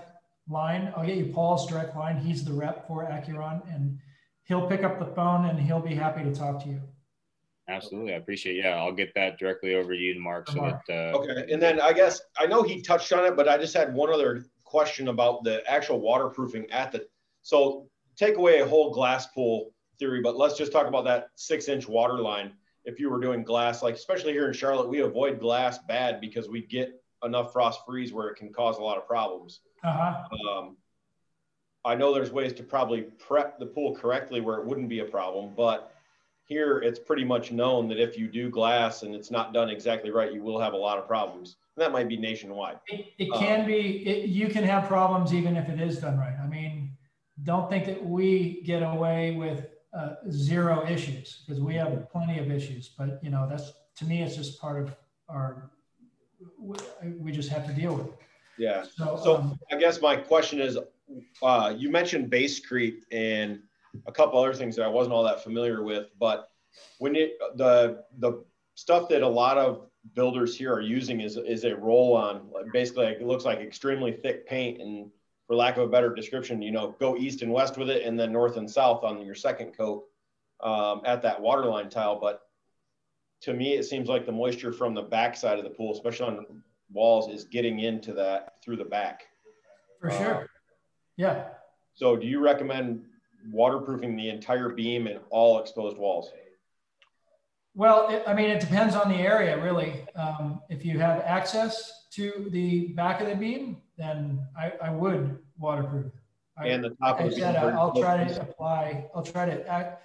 line. I'll get you Paul's direct line. He's the rep for Aquron and he'll pick up the phone and he'll be happy to talk to you. absolutely. I appreciate. Yeah, I'll get that directly over to you, Mark, so Mark. that. Uh, Okay, and then I guess, I know he touched on it, but I just had one other question about the actual waterproofing at the, so take away a whole glass pool theory, but let's just talk about that six inch water line. If you were doing glass, like especially here in Charlotte, we avoid glass bad because we get enough frost freeze where it can cause a lot of problems. Uh-huh. Um, I know there's ways to probably prep the pool correctly where it wouldn't be a problem, but here it's pretty much known that if you do glass and it's not done exactly right, you will have a lot of problems. And that might be nationwide. It, it can be, it, you can have problems even if it is done right. Don't think that we get away with uh, zero issues because we have plenty of issues. But you know, that's to me, it's just part of our. We, just have to deal with it. Yeah. So, So um, I guess my question is, uh, you mentioned Basecrete and a couple other things that I wasn't all that familiar with, but when it, the, the stuff that a lot of builders here are using is, is a roll on, like basically it looks like extremely thick paint and for lack of a better description, you know, go east and west with it and then north and south on your second coat um, at that waterline tile. But to me, it seems like the moisture from the back side of the pool, especially on walls, is getting into that through the back. for sure. Yeah. So do you recommend waterproofing the entire beam and all exposed walls? Well, it, I mean, it depends on the area, really. Um, if you have access to the back of the beam, then I, I would waterproof. I, And the top like of the said, beam? I'll try to apply, I'll try to act,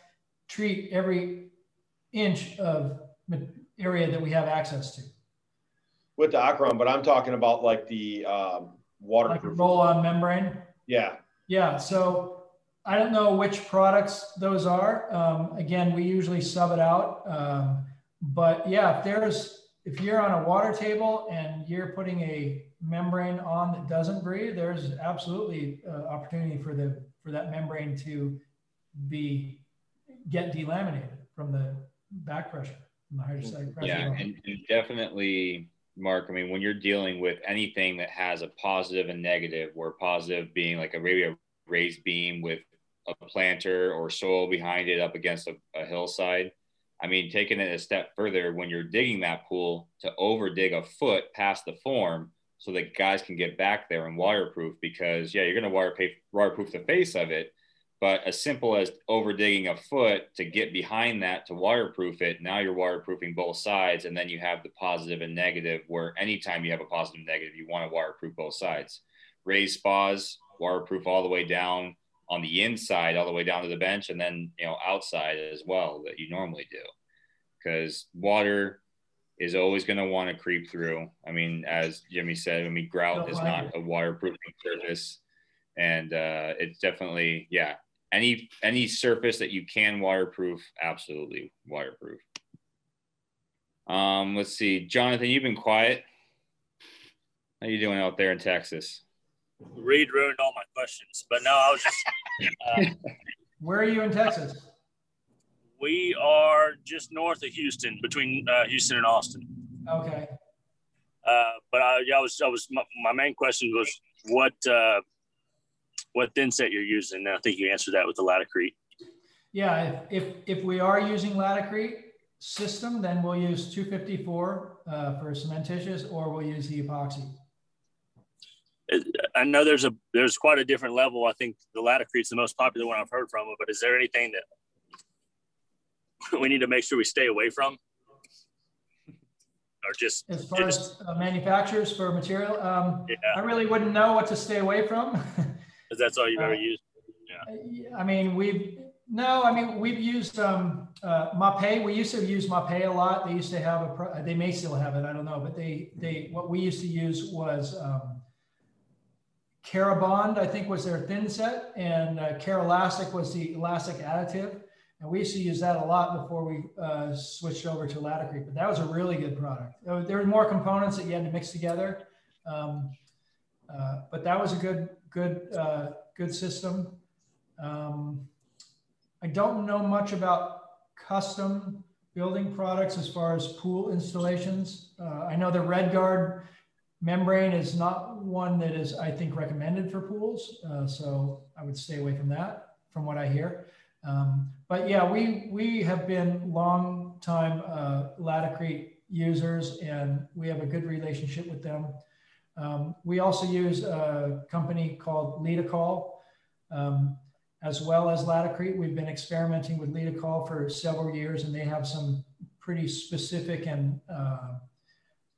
treat every inch of area that we have access to. With the Aquron, but I'm talking about like the um, Like waterproof. roll-on membrane. Yeah, Yeah, so I don't know which products those are. Um, again, we usually sub it out. Um, but yeah, if there's, if you're on a water table and you're putting a membrane on that doesn't breathe, there's absolutely uh, opportunity for the, for that membrane to be, get delaminated from the back pressure, from the hydrostatic pressure. yeah, and, and definitely, Mark. I mean, when you're dealing with anything that has a positive and negative, where positive being like a a raised beam with a planter or soil behind it up against a, a hillside. I mean, taking it a step further, when you're digging that pool to over dig a foot past the form so that guys can get back there and waterproof because, yeah, you're going to waterproof, the face of it. But as simple as over digging a foot to get behind that to waterproof it, now you're waterproofing both sides. And then you have the positive and negative, where anytime you have a positive and negative, you want to waterproof both sides. Raise spas, waterproof all the way down on the inside all the way down to the bench and then you know outside as well that you normally do. Because water is always going to want to creep through. I mean as jimmy said i mean grout Don't is not a waterproofing surface. And uh, it's definitely yeah any any surface that you can waterproof absolutely waterproof. Um let's see. Jonathan you've been quiet. How are you doing out there in texas? Reed ruined all my questions, but no, I was just uh, Where are you in Texas? we are just north of Houston, between uh, Houston and Austin. Okay. Uh, but I, I was, I was, my, my main question was what, uh, what thin set you're using. And I think you answered that with the Laticrete. Yeah, if, if, if we are using Laticrete system, then we'll use 254 uh, for cementitious or we'll use the epoxy. I know there's a there's quite a different level. I think the latter Laticrete's the most popular one I've heard from. But is there anything that we need to make sure we stay away from, or just as far just, as uh, manufacturers for material? Um, yeah. I really wouldn't know what to stay away from. Because that's all you've ever Uh, used. I mean, we've no, I mean we've used um, uh, Mapei. We used to use Mapei a lot. They used to have a. pro- They may still have it. I don't know, but they they what we used to use was um, Kerabond. I think was their thin set, and uh, Keralastic was the elastic additive. And we used to use that a lot before we uh, switched over to Laticrete. But that was a really good product. There were more components that you had to mix together, um, uh, but that was a good good uh, good system. Um, I don't know much about custom building products as far as pool installations. Uh, I know the RedGard membrane is not one that is, I think, recommended for pools. Uh, so I would stay away from that, from what I hear. Um, but yeah, we we have been long time uh, users, and we have a good relationship with them. Um, we also use a company called Litokol. Um, as well as Laticrete. We've been experimenting with Litokol for several years, and they have some pretty specific and uh,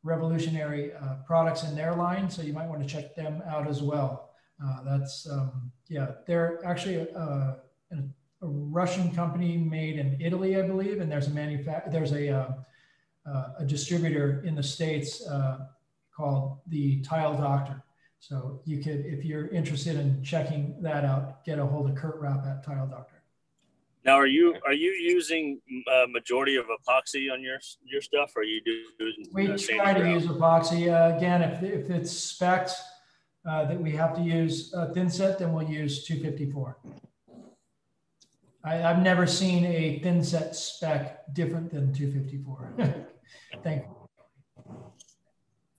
revolutionary uh, products in their line. So you might want to check them out as well. Uh, that's um, yeah, they're actually a, a, a, Russian company made in Italy, I believe, and there's a manufac- there's a uh, uh, a distributor in the states uh, called the Tile Doctor. So you could, if you're interested in checking that out, get a hold of Kurt Rapp at Tile Doctor. Now, are you are you using a majority of epoxy on your your stuff, or are you doing? We uh, try to use epoxy uh, again. If if it's spec uh, that we have to use a thin set, then we'll use 254. I, have never seen a thin set spec different than 254. Thank you.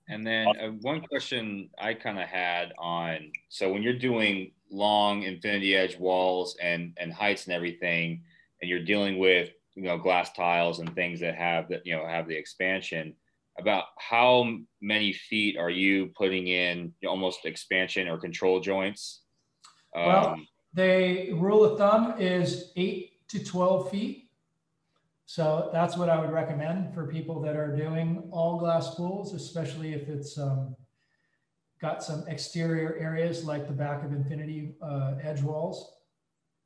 And then uh, one question I kind of had on so when you're doing long infinity edge walls and and heights and everything, and you're dealing with you know glass tiles and things that have that you know have the expansion, about how many feet are you putting in almost expansion or control joints? Um, well, the rule of thumb is eight to 12 feet. So that's what I would recommend for people that are doing all glass pools, especially if it's um, got some exterior areas like the back of infinity uh, edge walls.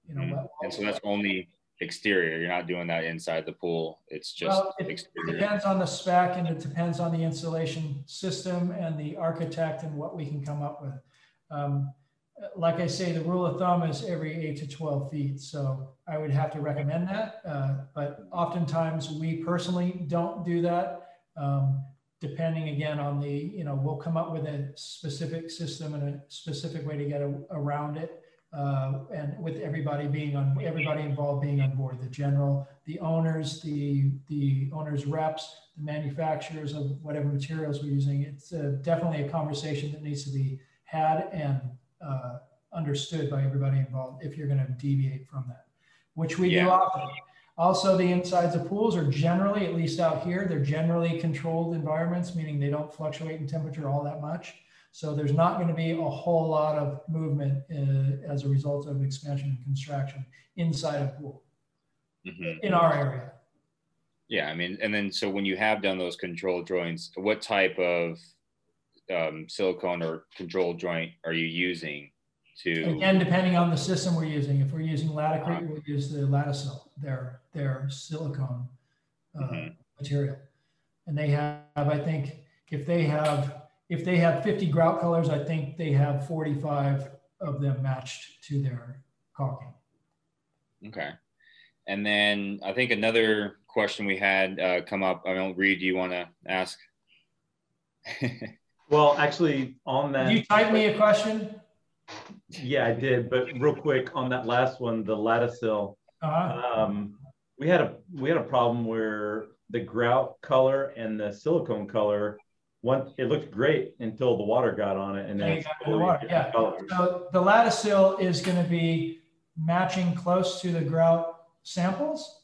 You know, mm-hmm. and so that's only exterior. You're not doing that inside the pool. It's just well, it exterior. depends on the spec and it depends on the insulation system and the architect and what we can come up with. Um, like I say, the rule of thumb is every eight to 12 feet. So I would have to recommend that. Uh, but oftentimes we personally don't do that. Um, depending again on the, you know, we'll come up with a specific system and a specific way to get a, around it. Uh, and with everybody being on, everybody involved being on board, the general, the owners, the, the owners reps, the manufacturers of whatever materials we're using. It's uh, definitely a conversation that needs to be had and uh, understood by everybody involved if you're going to deviate from that, which we yeah. do often. Also, the insides of pools are generally, at least out here, they're generally controlled environments, meaning they don't fluctuate in temperature all that much. So there's not going to be a whole lot of movement uh, as a result of expansion and contraction inside a pool mm-hmm. in our area. Yeah, I mean, and then so when you have done those control joints, what type of um, silicone or control joint are you using to again depending on the system we're using if we're using Laticrete uh, we'll use the Latasil their their silicone uh, mm-hmm. material and they have I think if they have if they have 50 grout colors I think they have 45 of them matched to their caulking okay and then I think another question we had uh, come up I don't read do you want to ask Well, actually, on that. Did you type me a question? Yeah, I did. But real quick on that last one, the Latasil. Uh-huh. Um, we had a we had a problem where the grout color and the silicone color one it looked great until the water got on it and then it's the water. Yeah. Colors. So the Latasil is going to be matching close to the grout samples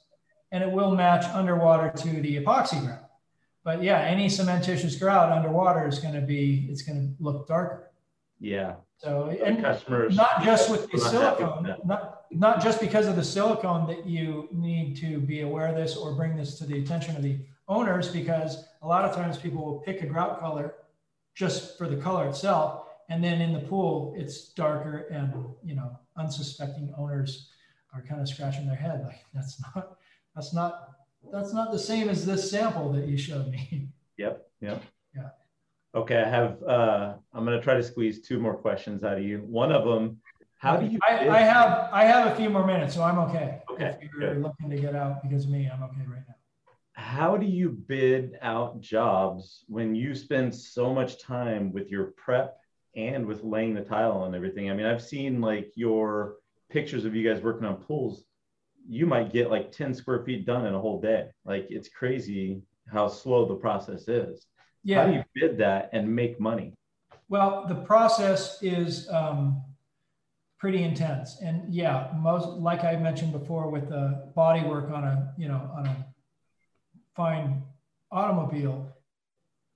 and it will match underwater to the epoxy grout. But yeah, any cementitious grout underwater is going to be it's going to look darker. Yeah. So and customers not just with the silicone, not not just because of the silicone that you need to be aware of this or bring this to the attention of the owners, because a lot of times people will pick a grout color just for the color itself, and then in the pool it's darker, and you know unsuspecting owners are kind of scratching their head like that's not that's not that's not the same as this sample that you showed me. Yep. Yep. Okay, I have. Uh, I'm going to try to squeeze two more questions out of you. One of them, how do you? I, I have I have a few more minutes, so I'm okay. Okay. If you're good. looking to get out because of me, I'm okay right now. How do you bid out jobs when you spend so much time with your prep and with laying the tile and everything? I mean, I've seen like your pictures of you guys working on pools. You might get like 10 square feet done in a whole day. Like it's crazy how slow the process is. Yeah. How do you bid that and make money? Well, the process is um, pretty intense, and yeah, most like I mentioned before with the body work on a you know on a fine automobile,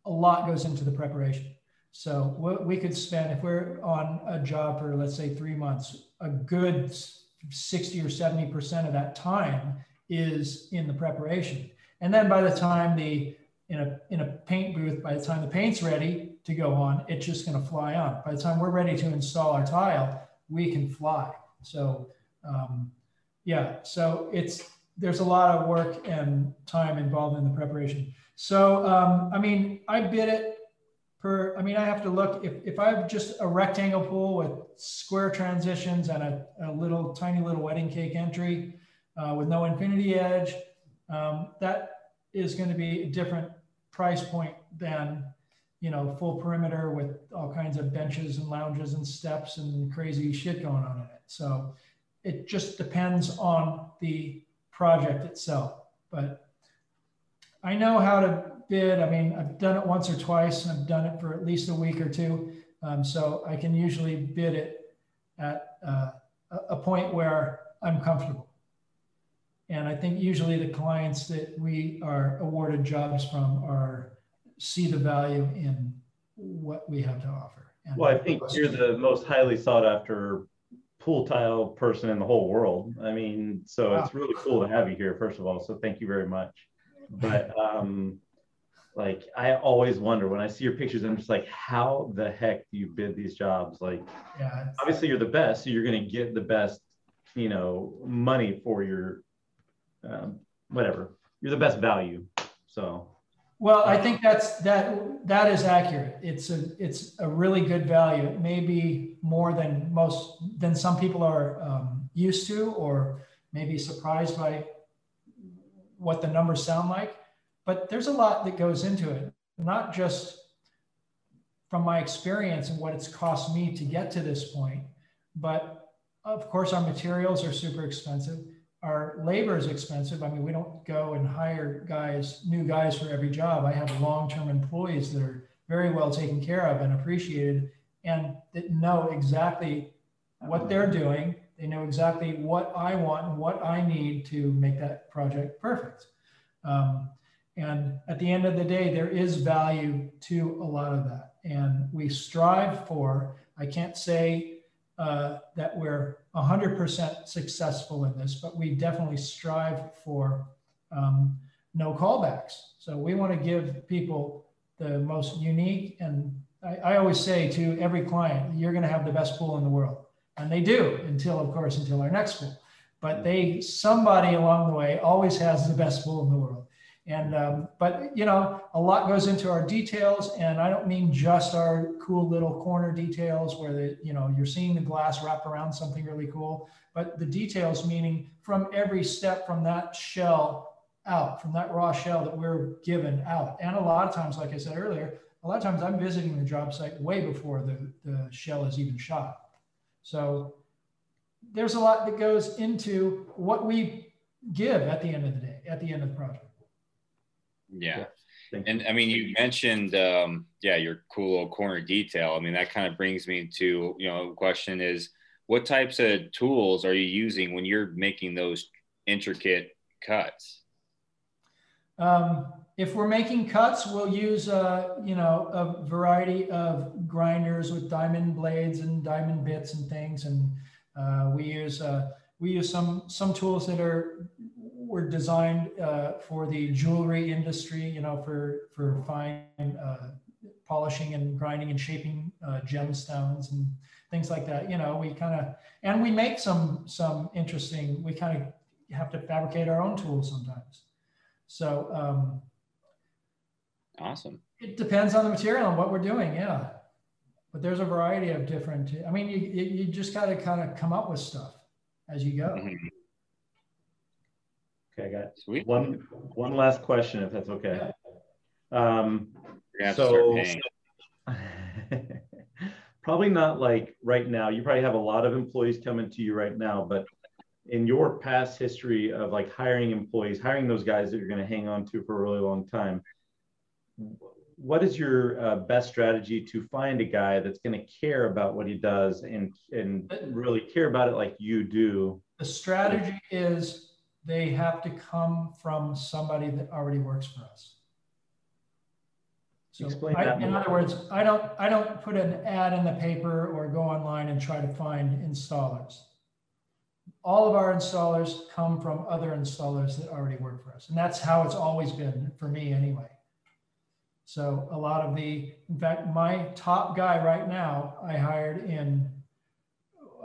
a lot goes into the preparation. So what we could spend if we're on a job for let's say three months, a good 60 or 70 percent of that time is in the preparation, and then by the time the in a in a paint booth by the time the paint's ready to go on it's just going to fly on by the time we're ready to install our tile we can fly. So um, yeah so it's there's a lot of work and time involved in the preparation. So um, i mean i bid it per i mean i have to look if, if i have just a rectangle pool with square transitions and a, a little tiny little wedding cake entry uh, with no infinity edge um, that is going to be a different price point than you know full perimeter with all kinds of benches and lounges and steps and crazy shit going on in it. So it just depends on the project itself. But i know how to bid. I mean i've done it once or twice. I've done it for at least a week or two. Um, so i can usually bid it at uh, a point where i'm comfortable and I think usually the clients that we are awarded jobs from are see the value in what we have to offer. And well, I think you're the most highly sought after pool tile person in the whole world. I mean, so wow. it's really cool to have you here, first of all. So thank you very much. But um, like I always wonder when I see your pictures, I'm just like, how the heck do you bid these jobs? Like, yeah, obviously you're the best, so you're going to get the best, you know, money for your um, whatever. You're the best value. So. Well, I think that's that that is accurate. It's a it's a really good value. Maybe more than most than some people are um, used to, or maybe surprised by what the numbers sound like. But there's a lot that goes into it, not just from my experience and what it's cost me to get to this point, but of course our materials are super expensive our labor is expensive. I mean, we don't go and hire guys, new guys for every job. I have long-term employees that are very well taken care of and appreciated and that know exactly what they're doing. They know exactly what I want and what I need to make that project perfect. Um, and at the end of the day, there is value to a lot of that. And we strive for, I can't say uh, that we're 100% successful in this, but we definitely strive for um, no callbacks. So we want to give people the most unique, and I, I always say to every client, you're going to have the best pool in the world. And they do until, of course, until our next pool. But they, somebody along the way always has the best pool in the world. And, um, but, you know, a lot goes into our details. And I don't mean just our cool little corner details where the, you know, you're seeing the glass wrap around something really cool, but the details meaning from every step from that shell out, from that raw shell that we're given out. And a lot of times, like I said earlier, a lot of times I'm visiting the job site way before the, the shell is even shot. So there's a lot that goes into what we give at the end of the day, at the end of the project. Yeah. And I mean, you mentioned, um, yeah, your cool little corner detail. I mean, that kind of brings me to, you know, question is what types of tools are you using when you're making those intricate cuts? Um, if we're making cuts, we'll use, uh, you know, a variety of grinders with diamond blades and diamond bits and things. And uh, we use, uh, we use some, some tools that are, were designed uh, for the jewelry industry, you know, for, for fine uh, polishing and grinding and shaping uh, gemstones and things like that. You know, we kind of, and we make some, some interesting, we kind of have to fabricate our own tools sometimes. So, um, Awesome. it depends on the material and what we're doing, yeah. But there's a variety of different. I mean, you you, just got to kind of come up with stuff as you go. Mhm. Okay, I got Sweet. one one last question, if that's okay. Um, You're gonna have So- to start paying. probably not like right now. You probably have a lot of employees coming to you right now, but in your past history of like hiring employees, hiring those guys that you're going to hang on to for a really long time, what is your uh, best strategy to find a guy that's going to care about what he does and and really care about it like you do? The strategy is they have to come from somebody that already works for us. So Explain I- that in other words, I don't I don't put an ad in the paper or go online and try to find installers. All of our installers come from other installers that already work for us. And that's how it's always been for me anyway. So a lot of the, in fact, my top guy right now, I hired in,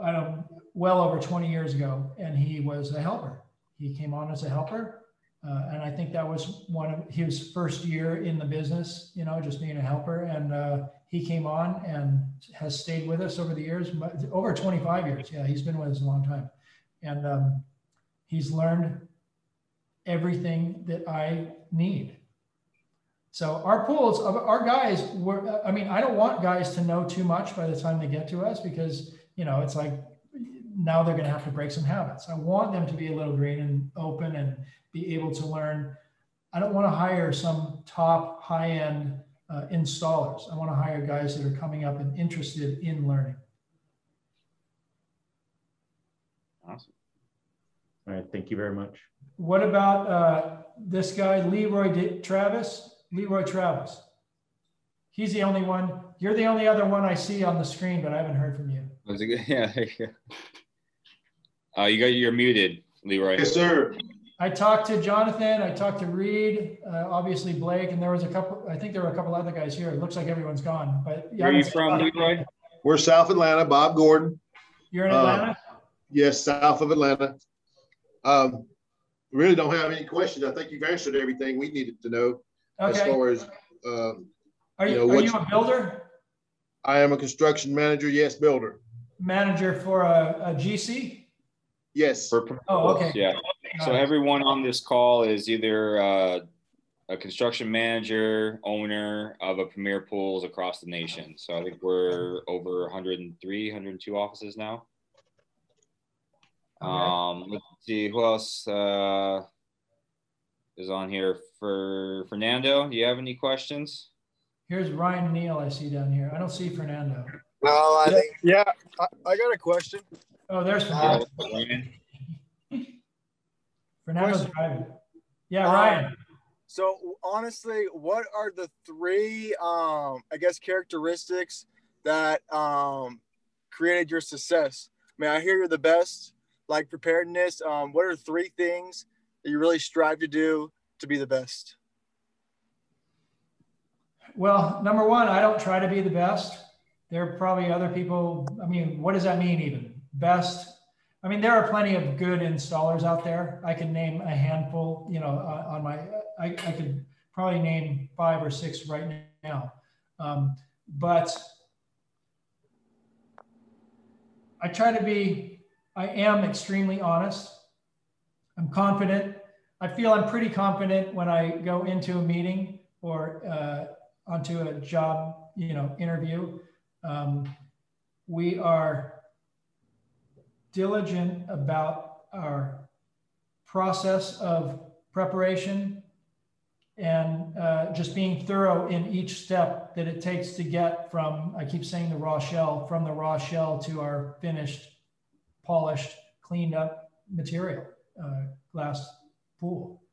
I don't, well over 20 years ago, and he was a helper. He came on as a helper. Uh, and I think that was one of his first year in the business, you know, just being a helper. And uh, he came on and has stayed with us over the years, over 25 years. Yeah, he's been with us a long time. And um, he's learned everything that I need. So our pools, our guys were, I mean, I don't want guys to know too much by the time they get to us because, you know, it's like now they're going to have to break some habits. I want them to be a little green and open and be able to learn. I don't want to hire some top high end uh, installers. I want to hire guys that are coming up and interested in learning. Awesome. All right, thank you very much. What about uh, this guy, Leroy D- Travis? Leroy Travis. He's the only one. You're the only other one I see on the screen, but I haven't heard from you. Was it good? Yeah. there you go. Uh, you got you're muted, Leroy. Yes, sir. I talked to Jonathan. I talked to Reed, uh, obviously Blake, and there was a couple. I think there were a couple other guys here. It looks like everyone's gone. But yeah, Where are you from, Leroy? We're South Atlanta, Bob Gordon. You're in Uh, Atlanta. Yes, south of Atlanta. Um, really don't have any questions. I think you've answered everything we needed to know as far as, um, Are you you know, are you you- a builder I am a construction manager. Yes, builder. manager for a, a GC? Yes. For Premier Oh, okay. Yeah. So it. everyone on this call is either uh, a construction manager, owner of a Premier Pools across the nation. So I think we're over 103, 102 offices now. Okay. Um, let's see who else uh, is on here. For Fernando, do you have any questions? Here's Ryan Neal. I see down here. I don't see Fernando. No, I think yeah. I, I got a question. Oh, there's Yeah, Fernando. Ryan? Fernando's question. driving. Yeah, Um, Ryan. So honestly, what are the three um I guess characteristics that um created your success? I mean, I hear you're the best, like preparedness. Um, what are three things that you really strive to do to be the best? Well, number one, I don't try to be the best. There are probably other people. I mean, what does that mean even? Best. I mean, there are plenty of good installers out there. I can name a handful, you know, uh, on my, I, I could probably name five or six right now. Um, but I try to be, I am extremely honest. I'm confident. I feel I'm pretty confident when I go into a meeting or uh, onto a job, you know, interview. Um, we are diligent about our process of preparation and uh, just being thorough in each step that it takes to get from, I keep saying the raw shell, from the raw shell to our finished, polished, cleaned up material, uh, glass pool.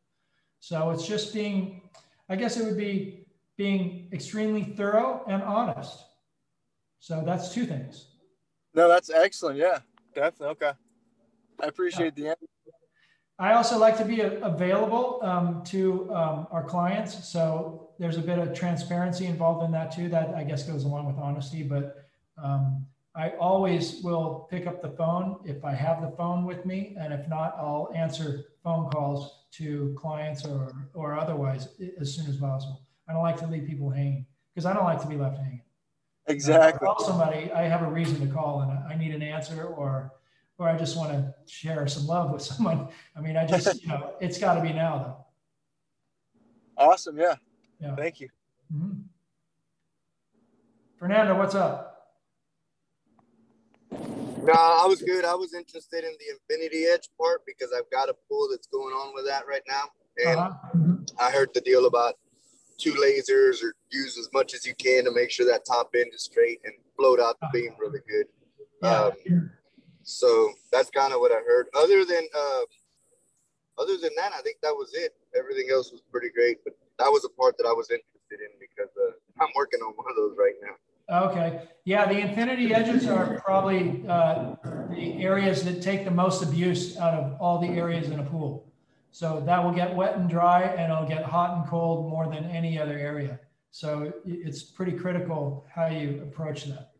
So it's just being, I guess it would be being extremely thorough and honest. So that's two things. No, that's excellent. Yeah, definitely. Okay. I appreciate yeah. the answer. I also like to be available um, to um, our clients. So there's a bit of transparency involved in that too. That I guess goes along with honesty. But um, I always will pick up the phone if I have the phone with me. And if not, I'll answer phone calls to clients or, or otherwise as soon as possible. I don't like to leave people hanging because I don't like to be left hanging. Exactly. Uh, call somebody, I have a reason to call and I need an answer or or I just want to share some love with someone. I mean, I just, you know, it's got to be now though. Awesome. Yeah. Yeah. Thank you. Mm-hmm. Fernando, what's up? No, I was good. I was interested in the Infinity Edge part because I've got a pool that's going on with that right now. And uh-huh. Mm-hmm. I heard the deal about two lasers or use as much as you can to make sure that top end is straight and float out the beam really good. Um, so that's kind of what I heard. Other than uh, other than that, I think that was it. Everything else was pretty great, but that was a part that I was interested in because uh, I'm working on one of those right now. Okay. Yeah, the infinity edges are probably uh, the areas that take the most abuse out of all the areas in a pool. So that will get wet and dry and it'll get hot and cold more than any other area. So it's pretty critical how you approach that.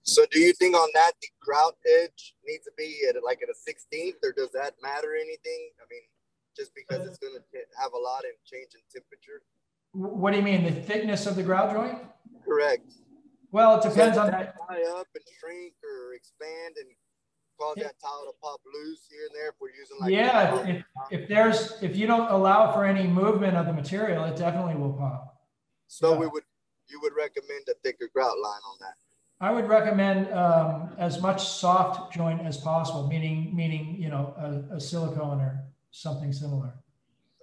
So do you think on that the grout edge needs to be at like at a 16th or does that matter anything? I mean, just because it's going to have a lot of change in temperature. What do you mean? The thickness of the grout joint? Correct. Well, it depends so on that. Tie up and shrink or expand and cause that tile to pop loose here and there if we're using like. Yeah, if, if there's if you don't allow for any movement of the material, it definitely will pop. So yeah. we would you would recommend a thicker grout line on that. I would recommend um, as much soft joint as possible, meaning meaning you know a, a silicone or something similar.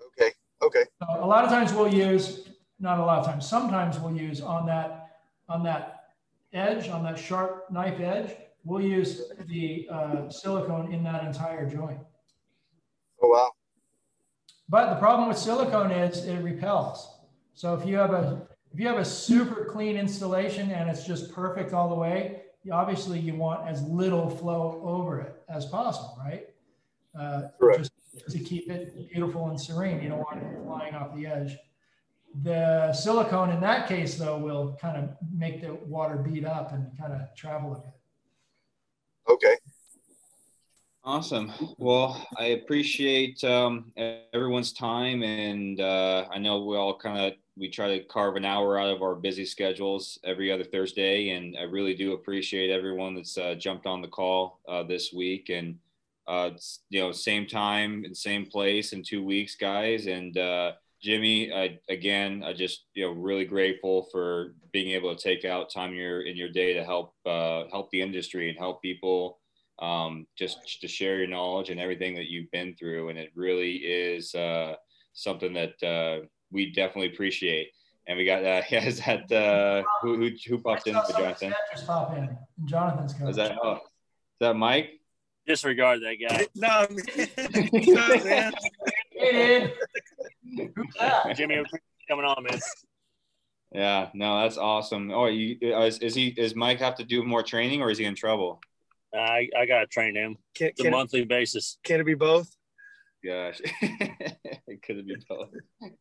Okay. Okay. So a lot of times we'll use not a lot of times. Sometimes we'll use on that on that edge on that sharp knife edge. We'll use the uh, silicone in that entire joint. Oh wow. But the problem with silicone is it repels. So if you have a if you have a super clean installation and it's just perfect all the way, obviously you want as little flow over it as possible, right? Uh, just to keep it beautiful and serene. You don't want it flying off the edge. The silicone in that case, though, will kind of make the water beat up and kind of travel a bit. Okay. Awesome. Well, I appreciate um, everyone's time, and uh, I know we all kind of we try to carve an hour out of our busy schedules every other Thursday. And I really do appreciate everyone that's uh, jumped on the call uh, this week. And, uh, you know, same time and same place in two weeks, guys. And uh, Jimmy, I, again, I just, you know, really grateful for being able to take out time in your, in your day to help, uh, help the industry and help people um, just to share your knowledge and everything that you've been through. And it really is uh, something that we definitely appreciate. And we got uh, yeah, is that uh, who who, who popped in for Jonathan? Just pop in. Jonathan's coming. Is that oh, is that Mike? Disregard that guy. no, man. hey, Who's that? Jimmy, coming on, man. Yeah, no, that's awesome. Oh, you uh, is, is he? Is Mike have to do more training, or is he in trouble? I I gotta train him. Can, can the monthly basis. Can it be both? gosh, it could be both.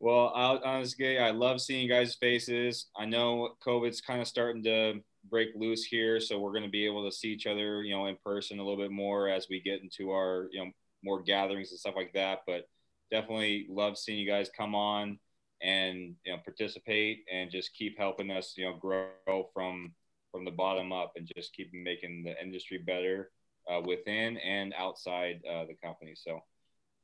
well, honestly, I love seeing you guys' faces. I know COVID's kind of starting to break loose here, so we're going to be able to see each other, you know, in person a little bit more as we get into our, you know, more gatherings and stuff like that. But definitely love seeing you guys come on and you know participate and just keep helping us, you know, grow from from the bottom up and just keep making the industry better uh, within and outside uh, the company. So,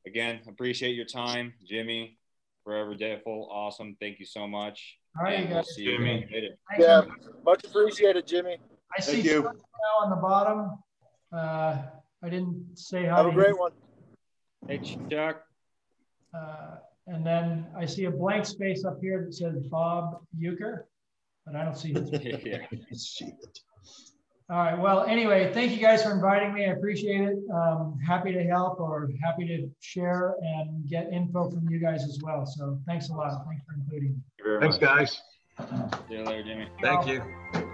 again, appreciate your time, Jimmy. Forever Deadful, awesome. Thank you so much. All right, and we'll see you Jimmy. Yeah, much appreciated, Jimmy. I Thank see you. now on the bottom. Uh, I didn't say hi Have a great one. Hey, Chuck. Uh, and then I see a blank space up here that says Bob Euchre, but I don't see his. yeah. All right. Well, anyway, thank you guys for inviting me. I appreciate it. Um, happy to help or happy to share and get info from you guys as well. So thanks a lot. Thanks for including me. Thanks, guys. See you later, Jimmy. Thank you.